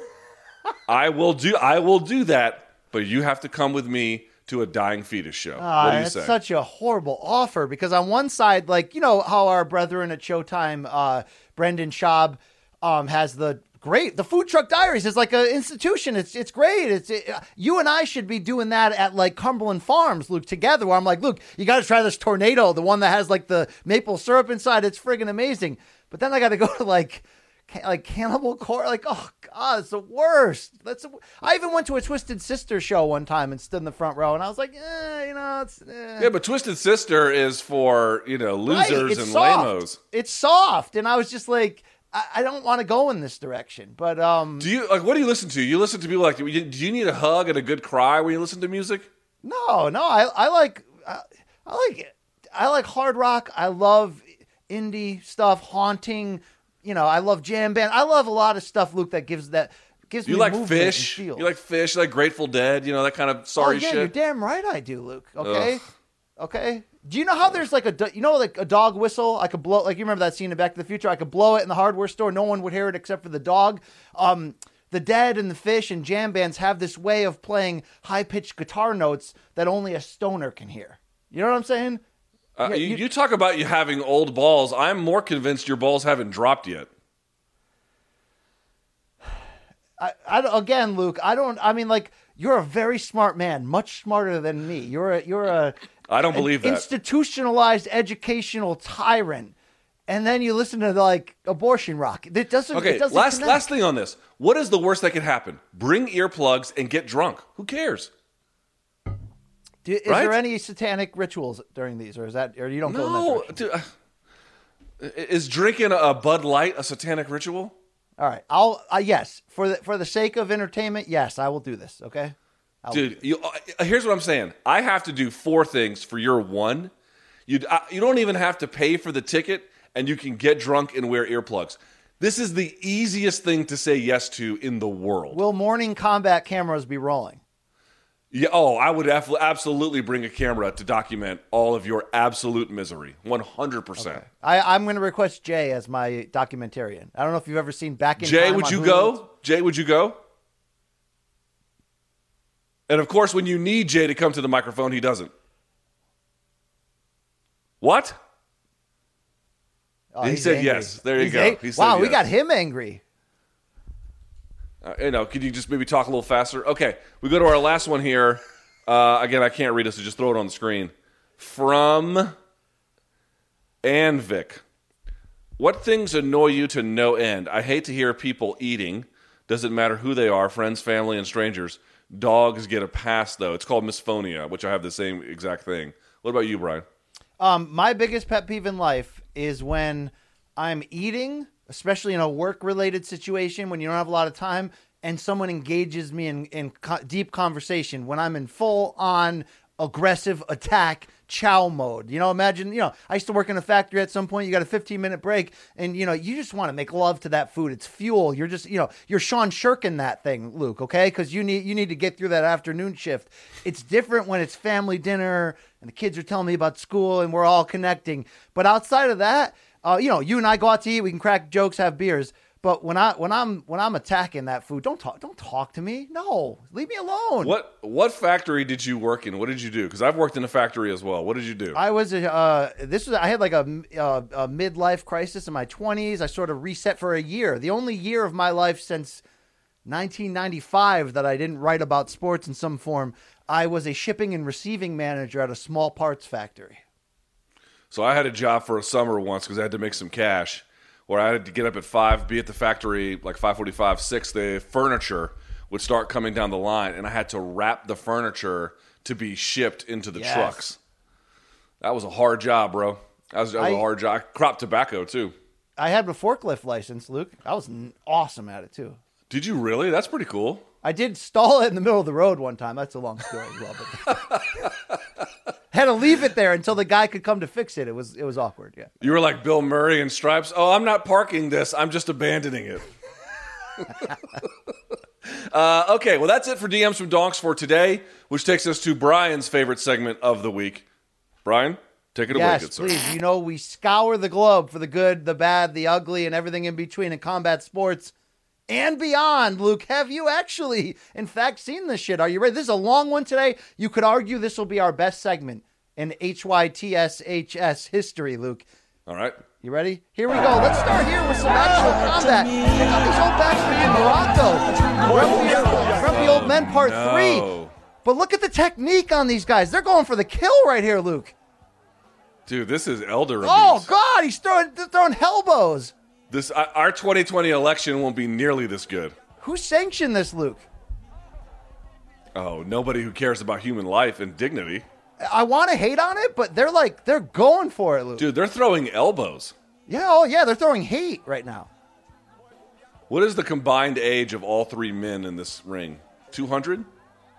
I will do. I will do that. But you have to come with me to a Dying Fetus show. Ah, what do you that's say? such a horrible offer because on one side, like you know how our brethren at Showtime, uh, Brendan Schaub, um, has the great the food truck diaries is like an institution. It's it's great. It's it, you and I should be doing that at like Cumberland Farms, Luke, together. Where I'm like, Luke, you got to try this tornado, the one that has like the maple syrup inside. It's friggin' amazing. But then I got to go to like like Cannibal Corpse. Like, oh god, it's the worst. That's. The, I even went to a Twisted Sister show one time and stood in the front row, and I was like, eh, you know, it's. Eh. Yeah, but Twisted Sister is for you know losers it's and soft. lamos. It's soft, and I was just like, I, I don't want to go in this direction. But um, Do you like what do you listen to? You listen to people like do you need a hug and a good cry when you listen to music? no, no, I I like I, I like it. I like hard rock. I love indie stuff, haunting. You know, I love jam band. I love a lot of stuff, Luke, that gives that gives You me like Phish? feel. You like Phish? You like Grateful Dead? You know that kind of sorry oh, yeah, shit. You're damn right I do, Luke. Okay. Ugh. Okay. Do you know how there's like a you know like a dog whistle? I could blow like you remember that scene in Back to the Future? I could blow it in the hardware store. No one would hear it except for the dog. Um, the dead and the Phish and jam bands have this way of playing high pitched guitar notes that only a stoner can hear. You know what I'm saying? Uh, Yeah, you, you- talk about you having old balls. I'm more convinced your balls haven't dropped yet. I, I again, Luke. I don't. I mean, like you're a very smart man, much smarter than me. You're a you're a I don't believe that. institutionalized educational tyrant, and then you listen to like abortion rock. It doesn't. Okay, it doesn't last connect. last thing on this. What is the worst that could happen? Bring earplugs and get drunk. Who cares? Do, is right? there any satanic rituals during these, or is that, or you don't go in that No, uh, is drinking a Bud Light a satanic ritual? All right, I'll. Uh, yes, for the for the sake of entertainment, yes, I will do this. Okay. I'll- Dude, you, uh, here's what I'm saying. I have to do four things for your one. You uh, you don't even have to pay for the ticket, and you can get drunk and wear earplugs. This is the easiest thing to say yes to in the world. Will Morning Kombat cameras be rolling? Yeah. Oh, I would af- absolutely bring a camera to document all of your absolute misery. 100. percent I, I'm going to request Jay as my documentarian. I don't know if you've ever seen Back in Jay, Time would you Hulu. go? Jay, would you go? And of course, when you need Jay to come to the microphone, he doesn't. What? Oh, he said angry. yes. There you He's go. ang- He said wow, we got him angry. Uh, you know, could you just maybe talk a little faster? Okay, we go to our last one here. Uh, again, I can't read it, so just throw it on the screen. From Anvik. What things annoy you to no end? I hate to hear people eating. Doesn't matter who they are, friends, family, and strangers. Dogs get a pass, though. It's called misophonia, which I have the same exact thing. What about you, Brian? Um, my biggest pet peeve in life is when I'm eating, especially in a work related situation when you don't have a lot of time, and someone engages me in, in co- deep conversation when I'm in full on aggressive attack chow mode. You know, imagine, you know, I used to work in a factory at some point, you got a 15 minute break, and, you know, you just want to make love to that food. It's fuel. You're just, you know, you're Sean Shirkin that thing, Luke, okay? Because you need, you need to get through that afternoon shift. It's different when it's family dinner and the kids are telling me about school and we're all connecting. But outside of that, uh, you know, you and I go out to eat, we can crack jokes, have beers. But when I when I'm when I'm attacking that food, don't talk don't talk to me. No, leave me alone. What what factory did you work in? What did you do? Because I've worked in a factory as well. What did you do? I was a, uh, this was I had like a, uh, a midlife crisis in my 20s. I sort of reset for a year. The only year of my life since 1995 that I didn't write about sports in some form. I was a shipping and receiving manager at a small parts factory. So I had a job for a summer once because I had to make some cash, where I had to get up at five, be at the factory like five forty-five, six. The furniture would start coming down the line, and I had to wrap the furniture to be shipped into the Yes. trucks. That was a hard job, bro. That was, that was a I- hard job. Crop tobacco too. I had a forklift license, Luke. I was awesome at it too. Did you really? That's pretty cool. I did stall it in the middle of the road one time. That's a long story as well. But *laughs* had to leave it there until the guy could come to fix it. It was it was awkward. Yeah. You were like Bill Murray in Stripes. Oh, I'm not parking this. I'm just abandoning it. *laughs* uh, okay, well, that's it for DMs from Donks for today, which takes us to Brian's favorite segment of the week. Brian, take it away, yes, good sir. please. You know we scour the globe for the good, the bad, the ugly, and everything in between in combat sports and beyond. Luke, have you actually, in fact, seen this shit? Are you ready? This is a long one today. You could argue this will be our best segment in HYTSHS history, Luke. All right. You ready? Here we go. Let's start here with some actual combat. Check out these old bastards in Morocco. Grumpy, Grumpy Old Men Part No. 3. But look at the technique on these guys. They're going for the kill right here, Luke. Dude, this is elder abuse. Oh, God. He's throwing, throwing elbows. This our 2020 election won't be nearly this good. Who sanctioned this, Luke? Oh, nobody who cares about human life and dignity. I want to hate on it, but they're like they're going for it, Luke. Dude, they're throwing elbows. Yeah, oh yeah, they're throwing hate right now. What is the combined age of all three men in this ring? 200?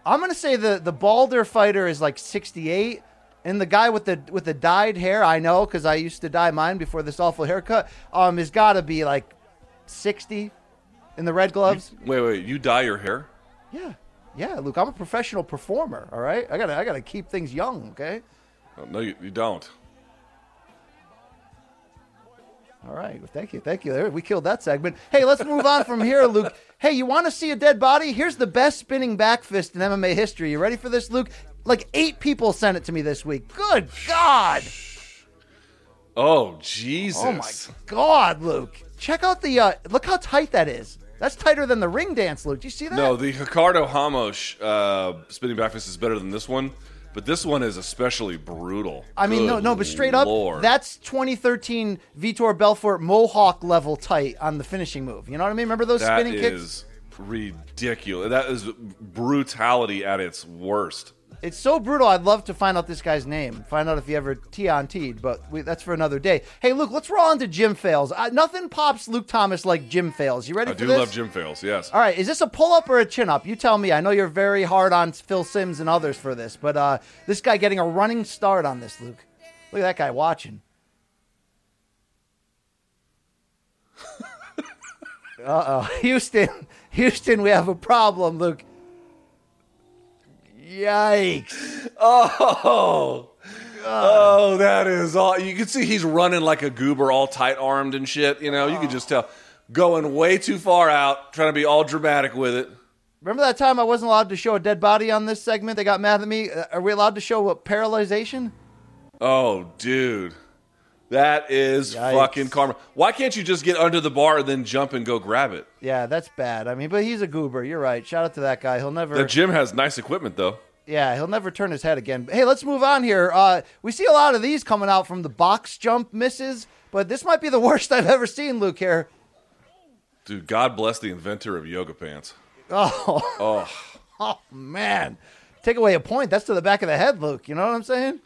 I'm gonna say the the balder fighter is like 68, and the guy with the with the dyed hair, I know because I used to dye mine before this awful haircut. Um, has got to be like 60 in the red gloves. Wait, wait, you dye your hair? Yeah, yeah, Luke. I'm a professional performer. All right, I gotta I gotta keep things young. Okay. Oh, no, you, you don't. All right. Well, thank you. Thank you. We killed that segment. Hey, let's move on from here, Luke. Hey, you want to see a dead body? Here's the best spinning back fist in MMA history. You ready for this, Luke? Like eight people sent it to me this week. Good God. Oh, Jesus. Oh my God, Luke. Check out the uh look how tight that is. That's tighter than the ring dance, Luke. Do you see that? No, the Ricardo Ramos uh, spinning back fist is better than this one, but this one is especially brutal. I mean, no, Good no, but straight Lord. up, that's 2013 Vitor Belfort Mohawk level tight on the finishing move. You know what I mean? Remember those That spinning kicks? is ridiculous. That is brutality at its worst. It's so brutal. I'd love to find out this guy's name. Find out if he ever T on T'd, but we, that's for another day. Hey, Luke, let's roll on to gym fails. Uh, nothing pops Luke Thomas like gym fails. You ready I for do this? I do love gym Fails, yes. All right, is this a pull up or a chin up? You tell me. I know you're very hard on Phil Sims and others for this, but uh, this guy getting a running start on this, Luke. Look at that guy watching. *laughs* uh oh, *laughs* Houston, Houston, we have a problem, Luke. Yikes! Oh, oh, that is all. You can see he's running like a goober, all tight armed and shit. You know, you can just tell. Going way too far out, trying to be all dramatic with it. Remember that time I wasn't allowed to show a dead body on this segment? They got mad at me. Uh, Are we allowed to show a paralyzation? Oh, dude. That is Yikes. fucking karma. Why can't you just get under the bar and then jump and go grab it? Yeah, that's bad. I mean, but he's a goober. You're right. Shout out to that guy. He'll never. The gym has nice equipment, though. Yeah, he'll never turn his head again. Hey, let's move on here. Uh, we see a lot of these coming out from the box jump misses, but this might be the *laughs* worst I've ever seen, Luke. Here. Dude, God bless the inventor of yoga pants. *laughs* Oh, Oh, *laughs* oh man. Take away a point. That's to the back of the head, Luke. You know what I'm saying?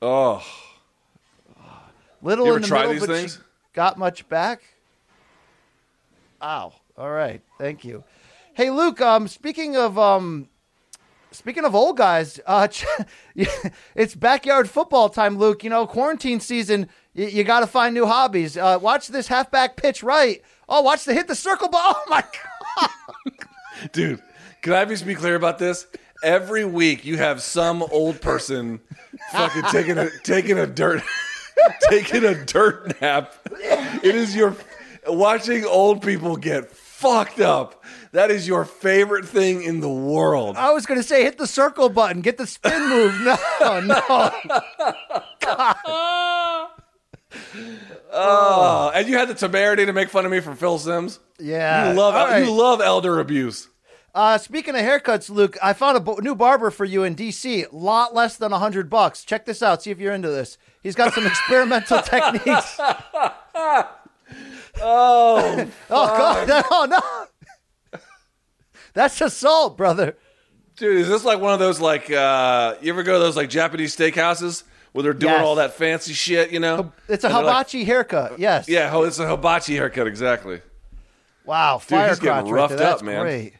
oh. Little You ever in the try middle, these but things? she got much back. Ow. All right. Thank you. Hey, Luke. Um, speaking of um, speaking of old guys, uh, *laughs* it's backyard football time, Luke. You know, quarantine season. You, you got to find new hobbies. Uh, watch this halfback pitch right. Oh, watch the hit the circle ball. *laughs* Oh my god. *laughs* Dude, can I just be clear about this? Every week you have some old person fucking taking a taking a dirt *laughs* taking a dirt nap. It is your watching old people get fucked up. That is your favorite thing in the world. I was gonna say hit the circle button, get the spin move. No, no. *laughs* Oh, and you had the temerity to make fun of me for Phil Sims. Yeah. you love All right. you love elder abuse. Uh, speaking of haircuts, Luke, I found a new barber for you in DC. Lot less than a hundred bucks. Check this out. See if you're into this. He's got some *laughs* experimental techniques. *laughs* *laughs* Oh, Oh God! No, no. That's assault, brother. dude, is this like one of those like uh you ever go to those like Japanese steakhouses where they're doing Yes. all that fancy shit, you know? It's a And they're like- hibachi haircut. Yes. yeah, it's a hibachi haircut, exactly. Wow. Dude, he's getting right roughed. That's up, man. great.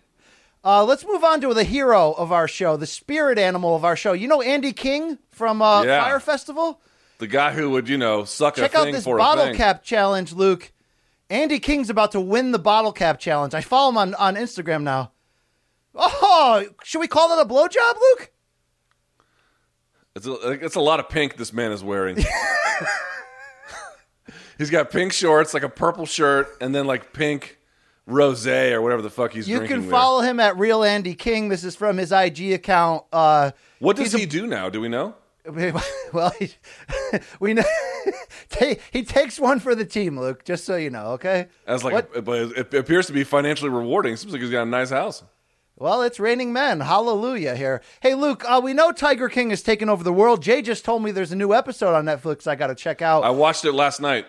Uh, let's move on to the hero of our show, the spirit animal of our show. You know Andy King from uh, Yeah. Fyre Festival. The guy who would, you know, suck Check a thing for a Check out this bottle cap challenge, Luke. Andy King's about to win the bottle cap challenge. I follow him on, on Instagram now. Oh, should we call that a blowjob, Luke? It's a, it's a lot of pink this man is wearing. *laughs* he's got pink shorts, like a purple shirt, and then like pink rosé or whatever the fuck he's You can follow him at Real Andy King. This is from his IG account. Uh, What does he's a- he do now? Do we know? *laughs* well, he, *laughs* we know *laughs* he takes one for the team, Luke. Just so you know, okay? As like, a, but it appears to be financially rewarding. Seems like he's got a nice house. Well, it's raining men. Hallelujah here. Hey, Luke, uh, we know Tiger King has taken over the world. Jay just told me there's a new episode on Netflix I got to check out. I watched it last night.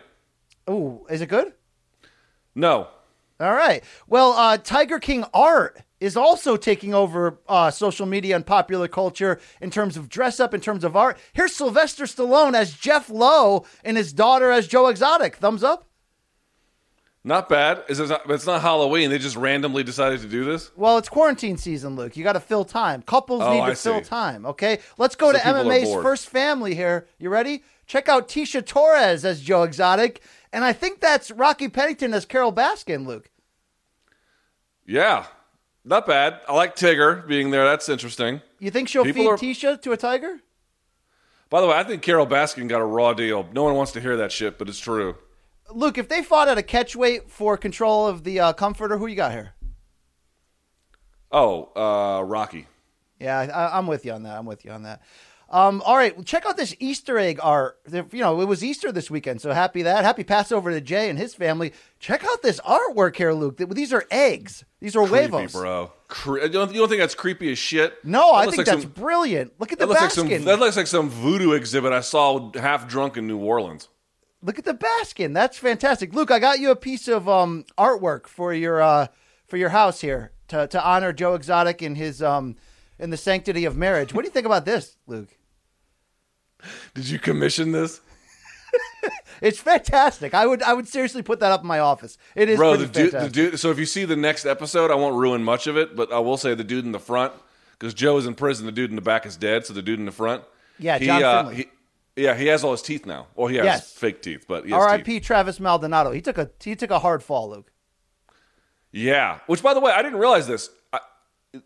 Ooh, is it good? No. All right. Well, uh, Tiger King art is also taking over uh, social media and popular culture in terms of dress up, in terms of art. Here's Sylvester Stallone as Jeff Lowe and his daughter as Joe Exotic. Thumbs up. Not bad. Is it not, it's not Halloween. They just randomly decided to do this. Well, it's quarantine season, Luke. You got to fill time. Couples Oh, need to I fill see. time. Okay, let's go So to MMA's first family here. You ready? Check out Tisha Torres as Joe Exotic, and I think that's Rocky Pennington as Carole Baskin. Luke. Yeah, not bad. I like Tigger being there. That's interesting. You think she'll People feed are- Tisha to a tiger? By the way, I think Carole Baskin got a raw deal. No one wants to hear that shit, but it's true. Luke, if they fought at a catch weight for control of the uh, comforter, who you got here? Oh, uh, Rocky. Yeah, I, I'm with you on that. I'm with you on that. Um, all right, well, check out this Easter egg art. You know, it was Easter this weekend, so happy that. Happy Passover to Jay and his family. Check out this artwork here, Luke. These are eggs. These are Creepy, huevos. bro. Cre- you, don't, you don't think that's creepy as shit? No, That I think like that's some- brilliant. Look at the that looks like some. That looks like some voodoo exhibit I saw half drunk in New Orleans. Look at the baskin. That's fantastic. Luke, I got you a piece of um, artwork for your uh, for your house here to, to honor Joe Exotic in his um, in the sanctity of marriage. What do you think about this, Luke? Did you commission this, It's fantastic. I would I would seriously put that up in my office. It is bro? The dude, the dude. So if you see the next episode, I won't ruin much of it, but I will say the dude in the front because Joe is in prison. The dude in the back is dead, so the dude in the front. Yeah, he, uh, he- yeah, he has all his teeth now. Well, he has Yes. fake teeth, but he has teeth. R.I.P. Travis Maldonado. He took a he took a hard fall, Luke. Yeah. Which, by the way, I didn't realize this. I,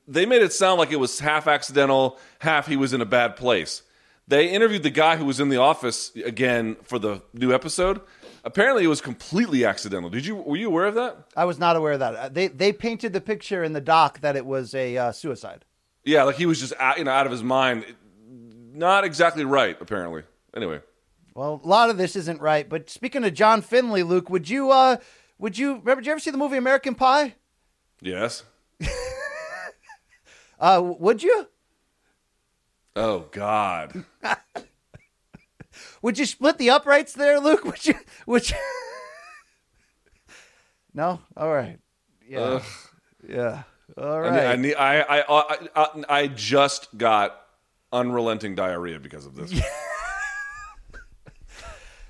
they made it sound like it was half accidental, half he was in a bad place. They interviewed the guy who was in the office again for the new episode. Apparently, it was completely accidental. Did you? Were you aware of that? I was not aware of that. Uh, They they painted the picture in the doc that it was a uh, suicide. Yeah, like he was just out, you know out of his mind. Not exactly right, apparently. Anyway, Well, a lot of this isn't right. But speaking of John Finlay, Luke, would you uh would you remember? Did you ever see the movie American Pie? yes. *laughs* Uh, would you? Oh God. *laughs* Would you split the uprights there, Luke? *laughs* Would you? Would you? no. All right. Yeah. Ugh. Yeah. All I need- I, need, I, I, I, I, I just got unrelenting diarrhea because of this. *laughs*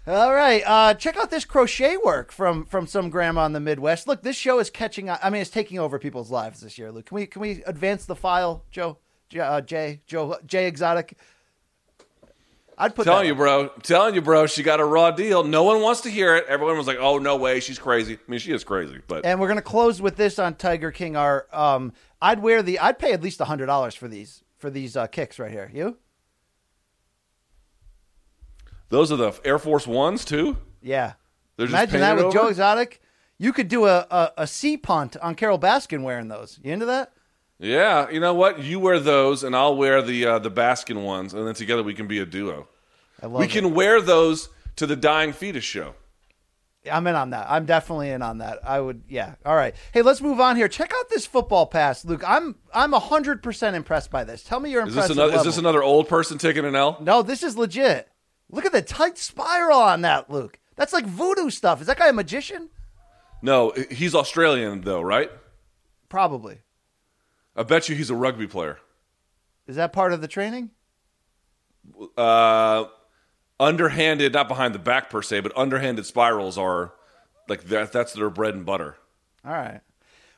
All right. Uh, check out this crochet work from from some grandma in the Midwest. Look, this show is catching. I mean, it's taking over people's lives this year. Luke, can we can we advance the file, Joe? J- uh, Jay, Joe, Jay Exotic. I'd put telling you, bro. telling you, bro. She got a raw deal. No one wants to hear it. Everyone was like, "Oh no way, she's crazy." I mean, she is crazy, but And we're gonna close with this on Tiger King. Our um, I'd wear the. I'd pay at least hundred dollars for these for these uh, kicks right here. You? those are the Air Force Ones too. Yeah. They're Imagine that with over? Joe Exotic. You could do a, a, a sea punt on Carole Baskin wearing those. You into that? Yeah, you know what? You wear those, and I'll wear the uh, the Baskin ones, and then together we can be a duo. I love we it. can wear those to the Dying Fetus show. I'm in on that. I'm definitely in on that. I would, yeah. All right. Hey, let's move on here. Check out this football pass, Luke. I'm I'm hundred percent impressed by this. Tell me you're Is impressed. this another? Is this another old person taking an L? No, this is legit. Look at the tight spiral on that, Luke. That's like voodoo stuff. Is that guy a magician? No, he's Australian though, right? Probably. I bet you he's a rugby player. Is that part of the training? Uh, underhanded, not behind the back per se, but underhanded spirals are like that. That's their bread and butter. All right.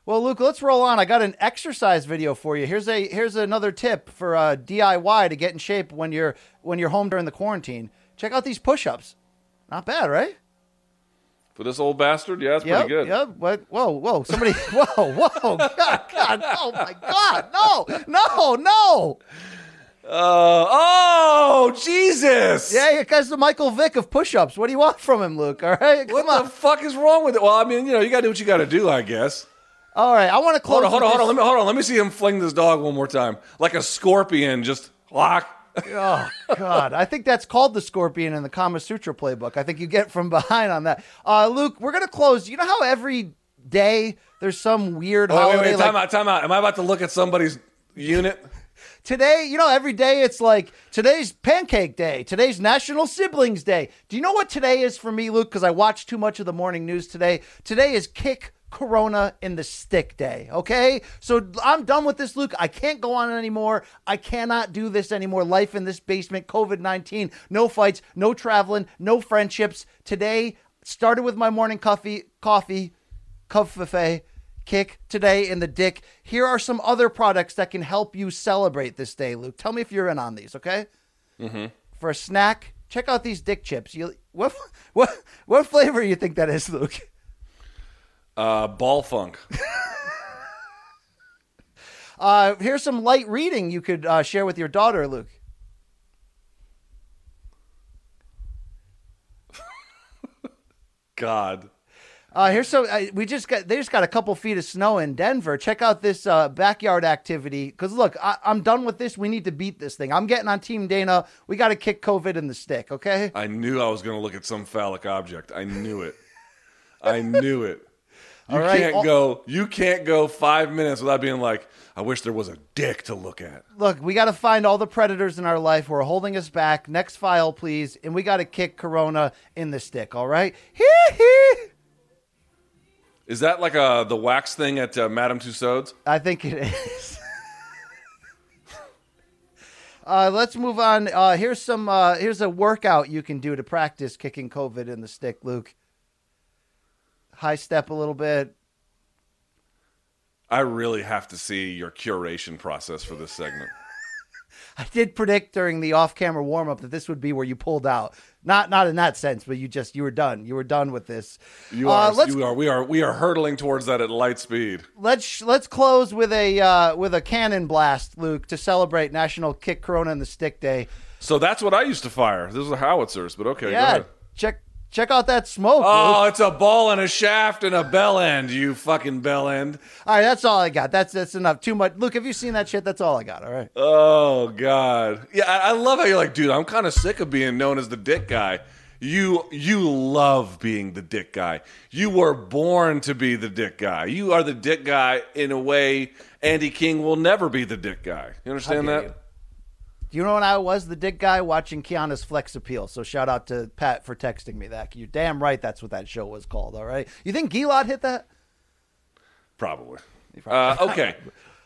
Well, Luke, let's roll on. I got an exercise video for you. Here's a here's another tip for uh, DIY to get in shape when you're when you're home during the quarantine. Check out these push-ups. Not bad, right? For this old bastard, yeah, that's Yep, pretty good. Yep. What? Whoa, whoa! Somebody! *laughs* whoa, whoa! God, God! Oh my God! No! No! No! Uh, oh, Jesus! Yeah, you guys, the Michael Vick of push-ups. What do you want from him, Luke? All right, come What on. the fuck is wrong with it? Well, I mean, you know, you got to do what you got to do, I guess. All right, I want to close. Hold on, hold on, hold on. Let me hold on. Let me see him fling this dog one more time, like a scorpion, just lock. Oh God, I think that's called the scorpion in the Kama Sutra playbook. I think you get from behind on that. Uh, Luke, we're gonna close. You know how every day there's some weird oh, holiday. Wait, wait, like... time out, time out. Am I about to look at somebody's unit? *laughs* today, you know, every day it's like today's pancake day, today's National Siblings Day. Do you know what today is for me, Luke? Because I watched too much of the morning news today. Today is kick Corona in the stick day. Okay. So I'm done with this, Luke. I can't go on anymore. I cannot do this anymore. Life in this basement, COVID 19, no fights, no traveling, no friendships. Today started with my morning coffee, coffee, coffee, kick today in the dick. Here are some other products that can help you celebrate this day, Luke. Tell me if you're in on these, okay? Mm-hmm. For a snack, check out these dick chips. You what *laughs* what what flavor you think that is, Luke? Uh, ball funk. *laughs* Uh, here's some light reading you could uh, share with your daughter, Luke. *laughs* God. Uh, here's so uh, we just got they just got a couple feet of snow in Denver. Check out this uh, backyard activity because look, I, I'm done with this. We need to beat this thing. I'm getting on Team Dana. We got to kick COVID in the stick. Okay. I knew I was going to look at some phallic object. I knew it. I knew it. You right, can't all- go. You can't go five minutes without being like, I wish there was a dick to look at. Look, we got to find all the predators in our life who are holding us back. Next file, please, and we got to kick Corona in the stick. All right. Hee hee. Is that like uh, the wax thing at uh, Madame Tussauds? I think it is. *laughs* uh, let's move on. Uh, here's some. Uh, here's a workout you can do to practice kicking COVID in the stick, Luke. High step a little bit. I really have to see your curation process for this segment. *laughs* I did predict during the off-camera warm-up that this would be where you pulled out. Not not in that sense, but you just you were done. You were done with this. You Uh, are, let's you are, we are, we are hurtling towards that at light speed. let's let's close with a uh, with a cannon blast, Luke, to celebrate National Kick Corona in the Stick Day. So that's what I used to fire. Those are howitzers, but okay, go yeah, ahead. check check out that smoke. Oh, Luke. it's a ball and a shaft and a bell end, you fucking bell end. All right, that's all I got. That's that's enough. Too much. Luke, have you seen that shit? That's all I got. All right. Oh God, yeah, I, I love how you're like, dude. I'm kind of sick of being known as the dick guy. You you love being the dick guy. You were born to be the dick guy. You are the dick guy in a way Andy King will never be the dick guy. You understand that? you. You know when I was the dick guy watching Kiana's Flex Appeal? So shout out to Pat for texting me that. You're damn right that's what that show was called, all right? You think Gilad hit that? Probably. Uh, okay. *laughs*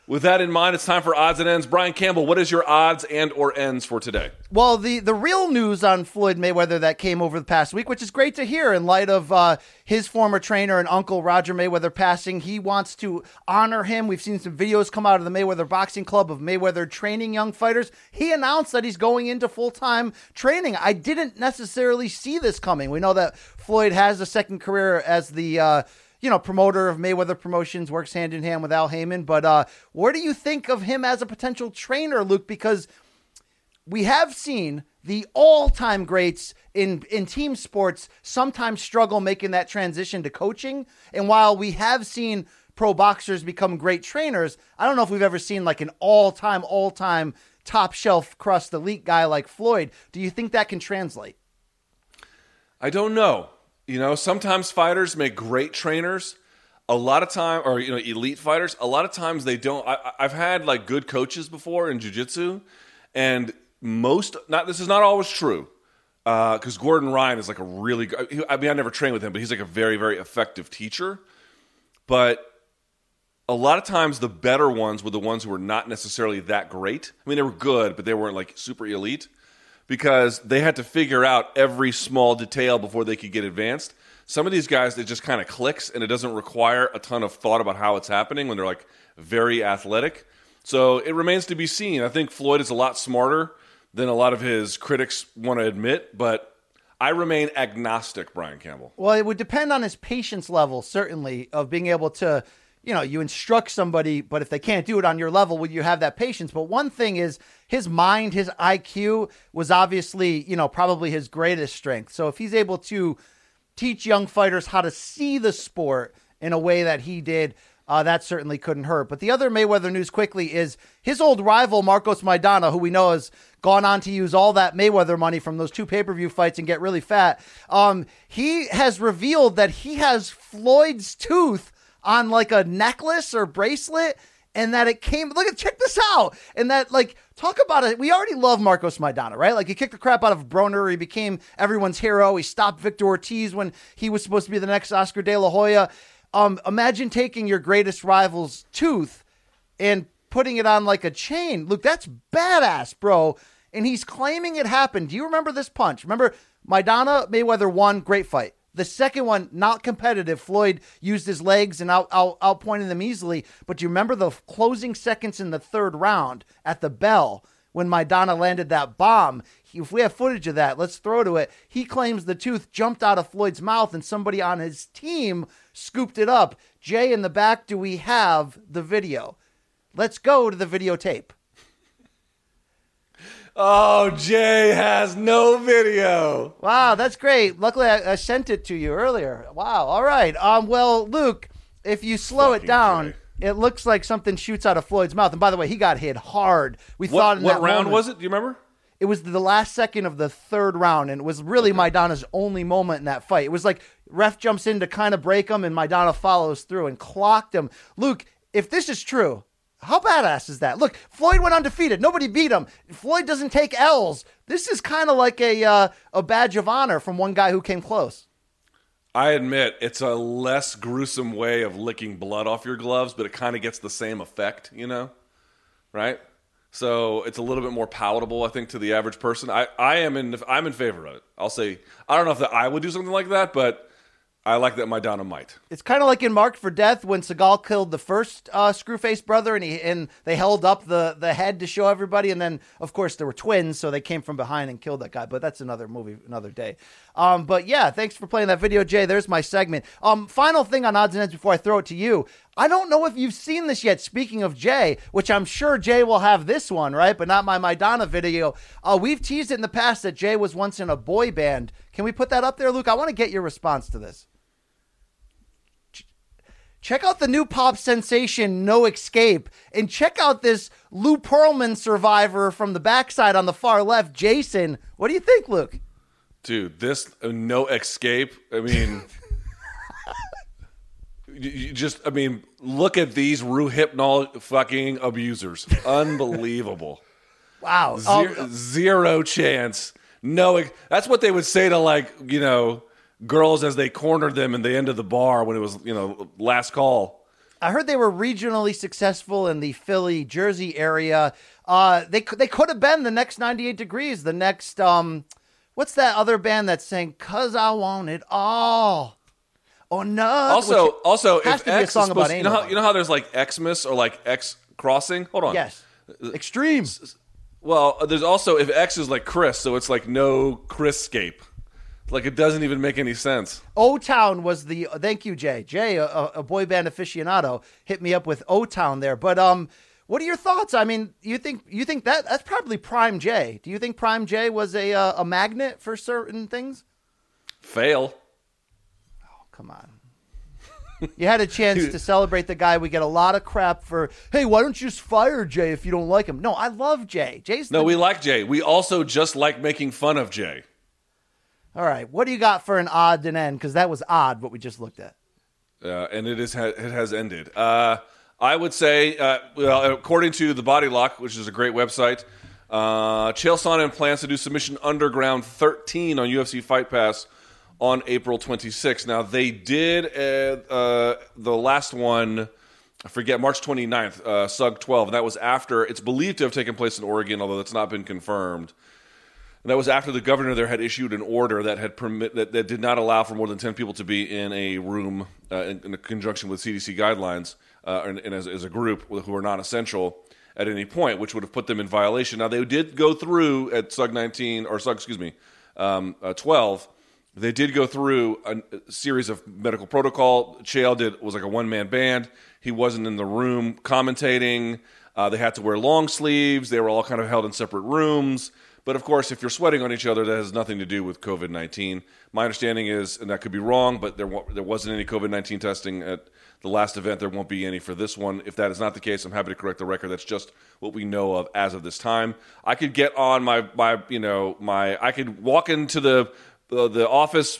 With that in mind, it's time for odds and ends. Brian Campbell, what is your odds and or ends for today? Well, the, the real news on Floyd Mayweather that came over the past week, which is great to hear in light of uh, his former trainer and uncle Roger Mayweather passing. He wants to honor him. We've seen some videos come out of the Mayweather Boxing Club of Mayweather training young fighters. He announced that he's going into full time training. I didn't necessarily see this coming. We know that Floyd has a second career as the. Uh, you know, promoter of Mayweather Promotions, works hand in hand with Al Haymon. But uh, where do you think of him as a potential trainer, Luke? Because we have seen the all-time greats in in team sports sometimes struggle making that transition to coaching. And while we have seen pro boxers become great trainers, I don't know if we've ever seen like an all-time, all-time top shelf crust elite guy like Floyd. Do you think that can translate? I don't know. You know, sometimes fighters make great trainers. A lot of time, or you know, elite fighters. A lot of times they don't. I, I've had like good coaches before in jujitsu, and most not. This is not always true, uh, because Gordon Ryan is like a really. I mean, I never trained with him, but he's like a very, very effective teacher. But a lot of times, the better ones were the ones who were not necessarily that great. I mean, they were good, but they weren't like super elite because they had to figure out every small detail before they could get advanced. Some of these guys, it just kind of clicks and it doesn't require a ton of thought about how it's happening when they're like very athletic. So it remains to be seen. I think Floyd is a lot smarter than a lot of his critics want to admit, but I remain agnostic, Brian Campbell. Well, it would depend on his patience level, certainly, of being able to, you know, you instruct somebody, but if they can't do it on your level, will you have that patience? But one thing is his mind, his IQ was obviously, you know, probably his greatest strength. So if he's able to teach young fighters how to see the sport in a way that he did, uh, that certainly couldn't hurt. But the other Mayweather news quickly is his old rival, Marcos Maidana, who we know has gone on to use all that Mayweather money from those two pay per view fights and get really fat. Um, he has revealed that he has Floyd's tooth on like a necklace or bracelet. And that it came, look at, check this out. And that like Talk about it. We already love Marcos Maidana, right? Like he kicked the crap out of Broner. He became everyone's hero. He stopped Victor Ortiz when he was supposed to be the next Oscar De La Hoya. Um, imagine taking your greatest rival's tooth and putting it on like a chain. Look, that's badass, bro. And he's claiming it happened. Do you remember this punch? Remember Maidana Mayweather won, great fight. The second one, not competitive. Floyd used his legs and out, out, outpointed them easily. But you remember the closing seconds in the third round at the bell when Maidana landed that bomb? If we have footage of that, let's throw to it. He claims the tooth jumped out of Floyd's mouth and somebody on his team scooped it up. Jay, in the back, do we have the video? Let's go to the videotape. Oh, Jay has no video. Wow, that's great. Luckily, I, I sent it to you earlier. Wow. All right. Um. Well, Luke, if you slow it down, it looks like something shoots out of Floyd's mouth. And by the way, he got hit hard. We What, thought in what that round moment- was it? Do you remember? It was the last second of the third round, and it was really Maidana's only moment in that fight. It was like ref jumps in to kind of break him, and Maidana follows through and clocked him. Luke, if this is true, how badass is that? Look, Floyd went undefeated. Nobody beat him. Floyd doesn't take L's. This is kind of like a uh, a badge of honor from one guy who came close. I admit it's a less gruesome way of licking blood off your gloves, but it kind of gets the same effect, you know? Right? So it's a little bit more palatable, I think, to the average person. I, I am in I'm in favor of it. I'll say I don't know if that I would do something like that, but I like that Maidana might. It's kind of like in Marked for Death when Seagal killed the first uh, Screwface brother, and he and they held up the the head to show everybody, and then of course there were twins, so they came from behind and killed that guy. But that's another movie, another day. Um, but yeah, thanks for playing that video, Jay. There's my segment. Um, final thing on odds and ends before I throw it to you. I don't know if you've seen this yet. Speaking of Jay, which I'm sure Jay will have this one, right? But not my Maidana video. Uh, we've teased it in the past that Jay was once in a boy band. Can we put that up there, Luke? I want to get your response to this. Check out the new pop sensation No Escape and check out this Lou Pearlman survivor from the backside on the far left, Jason. What do you think, Luke? Dude, this uh, no escape. I mean, *laughs* you, just, I mean, look at these Rohypnol fucking abusers. Unbelievable. Wow. Zero chance. No, that's what they would say to like, you know, girls as they cornered them in the end of the bar when it was, you know, last call. I heard they were regionally successful in the Philly, Jersey area. Uh, they could they could have been the next 98 degrees, the next um, what's that other band that's saying "Cause I Want It All"? Oh no! Also, also, has if to be a X is song about you know, how, you know how there's like Xmas or like X crossing. Hold on. Yes. Extreme. Well, there's also if X is like Chris, so it's like no Chrisscape. Like it doesn't even make any sense. O Town was the thank you, Jay. Jay, a, a boy band aficionado, hit me up with O Town there. But um, what are your thoughts? I mean, you think you think that that's probably Prime J. Do you think Prime J was a uh, a magnet for certain things? Fail. Oh come on. You had a chance *laughs* to celebrate the guy. We get a lot of crap for, hey, why don't you just fire Jay if you don't like him? No, I love Jay. Jay's No, the- we like Jay. We also just like making fun of Jay. All right, what do you got for an odd and end? Because that was odd what we just looked at. uh, and it is it has ended. Uh, I would say, uh, well, according to the Body Lock, which is a great website, uh, Chael Sonnen plans to do Submission Underground 13 on UFC Fight Pass on April 26th. Now they did uh, uh, the last one. I forget March 29th, uh, Sug 12. and That was after it's believed to have taken place in Oregon, although that's not been confirmed. And that was after the governor there had issued an order that had permit that, that did not allow for more than ten people to be in a room uh, in, in conjunction with CDC guidelines uh, and, and as, as a group who are non-essential at any point, which would have put them in violation. Now they did go through at SUG 19 or SUG, excuse me, um, uh, 12. They did go through a, a series of medical protocol. Chael did was like a one man band. He wasn't in the room commentating. Uh, they had to wear long sleeves. They were all kind of held in separate rooms. But of course, if you're sweating on each other, that has nothing to do with COVID 19. My understanding is, and that could be wrong, but there, there wasn't any COVID 19 testing at the last event. There won't be any for this one. If that is not the case, I'm happy to correct the record. That's just what we know of as of this time. I could get on my, my you know, my, I could walk into the, the, the office,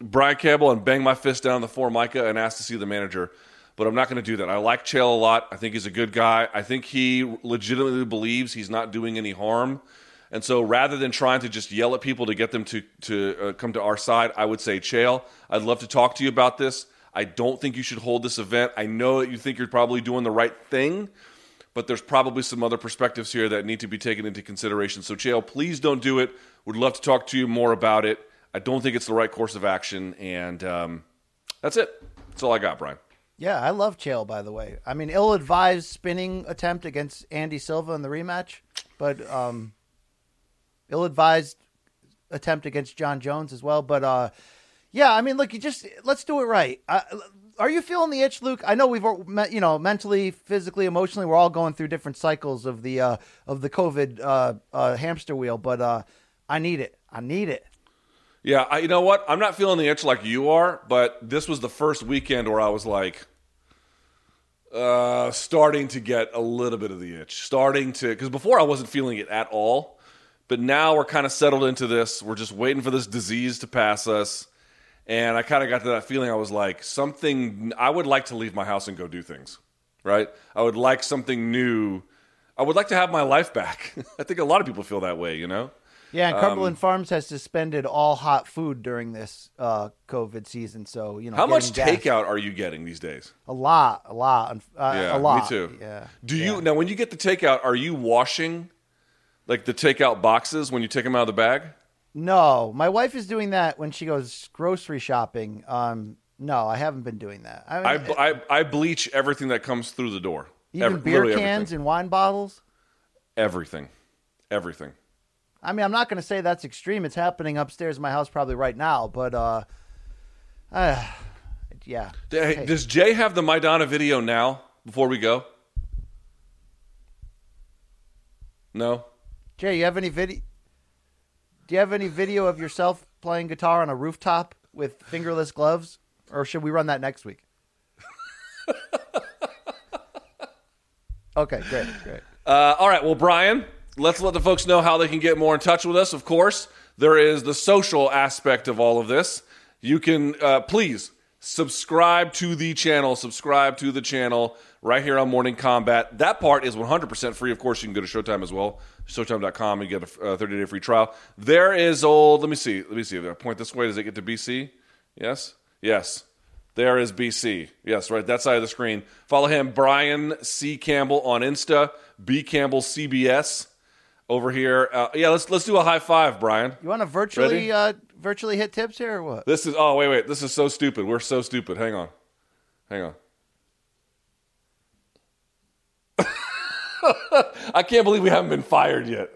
Brian Campbell, and bang my fist down the Formica and ask to see the manager but I'm not going to do that. I like Chael a lot. I think he's a good guy. I think he legitimately believes he's not doing any harm. And so rather than trying to just yell at people to get them to, to uh, come to our side, I would say, Chael, I'd love to talk to you about this. I don't think you should hold this event. I know that you think you're probably doing the right thing, but there's probably some other perspectives here that need to be taken into consideration. So, Chael, please don't do it. We'd love to talk to you more about it. I don't think it's the right course of action. And um, that's it. That's all I got, Brian. Yeah, I love Chael, by the way. I mean, ill advised spinning attempt against Andy Silva in the rematch, but um, ill advised attempt against Jon Jones as well. But uh, yeah, I mean, look, you just let's do it right. Are you feeling the itch, Luke? I know we've you know mentally, physically, emotionally, we're all going through different cycles of the uh, of the COVID uh, uh, hamster wheel, but uh, I need it. I need it. Yeah, I, you know what? I'm not feeling the itch like you are, but this was the first weekend where I was like, uh, starting to get a little bit of the itch. Starting to, because before I wasn't feeling it at all, but now we're kind of settled into this. We're just waiting for this disease to pass us. And I kind of got to that feeling. I was like, something, I would like to leave my house and go do things, right? I would like something new. I would like to have my life back. *laughs* I think a lot of people feel that way, you know? Yeah, and Cumberland um, Farms has suspended all hot food during this uh, COVID season. So you know, how much gas, takeout are you getting these days? A lot, a lot, uh, yeah, a lot. Me too. Yeah. Do yeah. you now when you get the takeout? Are you washing like the takeout boxes when you take them out of the bag? No, my wife is doing that when she goes grocery shopping. Um, no, I haven't been doing that. I, mean, I, I, I, bleach everything that comes through the door. Even Every, beer cans everything. and wine bottles. Everything, everything. I mean, I'm not going to say that's extreme. It's happening upstairs in my house probably right now, but uh, *sighs* uh yeah. Hey, Does Jay have the Maidana video now before we go? No. Jay, you have any video? Do you have any video of yourself playing guitar on a rooftop with fingerless gloves, or should we run that next week? *laughs* okay, great, great. Uh, all right, well, Brian, let's let the folks know how they can get more in touch with us. Of course, there is the social aspect of all of this. You can uh, please subscribe to the channel, subscribe to the channel right here on Morning Kombat. That part is 100% free. Of course, you can go to Showtime as well, Showtime.com, and get a 30 day free trial. There is old, let me see, let me see. If I point this way, does it get to BC? Yes? Yes. There is BC. Yes, right, that side of the screen. Follow him, Brian C. Campbell on Insta, B. Campbell CBS over here. Uh, yeah, let's let's do a high five, Brian. You want to virtually uh, virtually hit tips here or what? This is oh wait wait this is so stupid. We're so stupid. Hang on, hang on. *laughs* I can't believe we haven't been fired yet.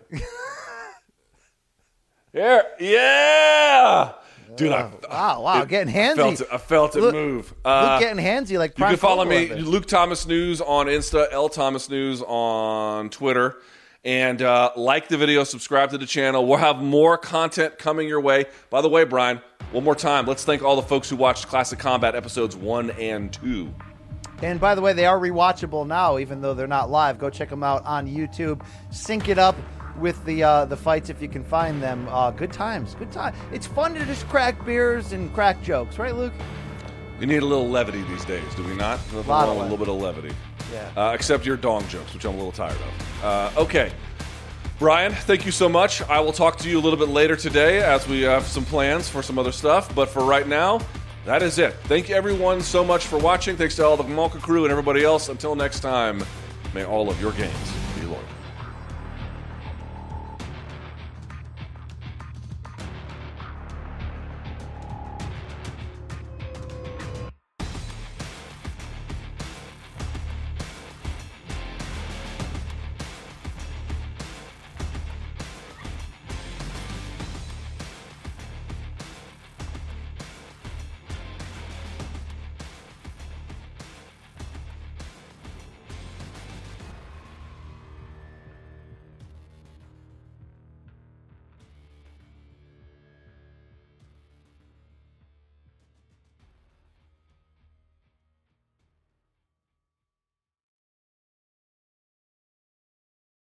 Here, yeah. Dude, I, wow, wow, it, getting handsy. I felt it, I felt it Luke, move. Uh, Luke getting handsy like you can follow me, Luke Thomas News on Insta, L Thomas News on Twitter, and uh, like the video, subscribe to the channel. We'll have more content coming your way. By the way, Brian, one more time, let's thank all the folks who watched Classic Combat episodes one and two. And by the way, they are rewatchable now, even though they're not live. Go check them out on YouTube. Sync it up with the uh, the fights if you can find them. Uh, good times, good time. It's fun to just crack beers and crack jokes, right, Luke? We need a little levity these days, do we not? A, lot a little bit of levity. Yeah. Uh, except your dong jokes, which I'm a little tired of. Uh, okay. Brian, thank you so much. I will talk to you a little bit later today as we have some plans for some other stuff. But for right now, that is it. Thank you everyone so much for watching. Thanks to all the Malka crew and everybody else. Until next time, may all of your games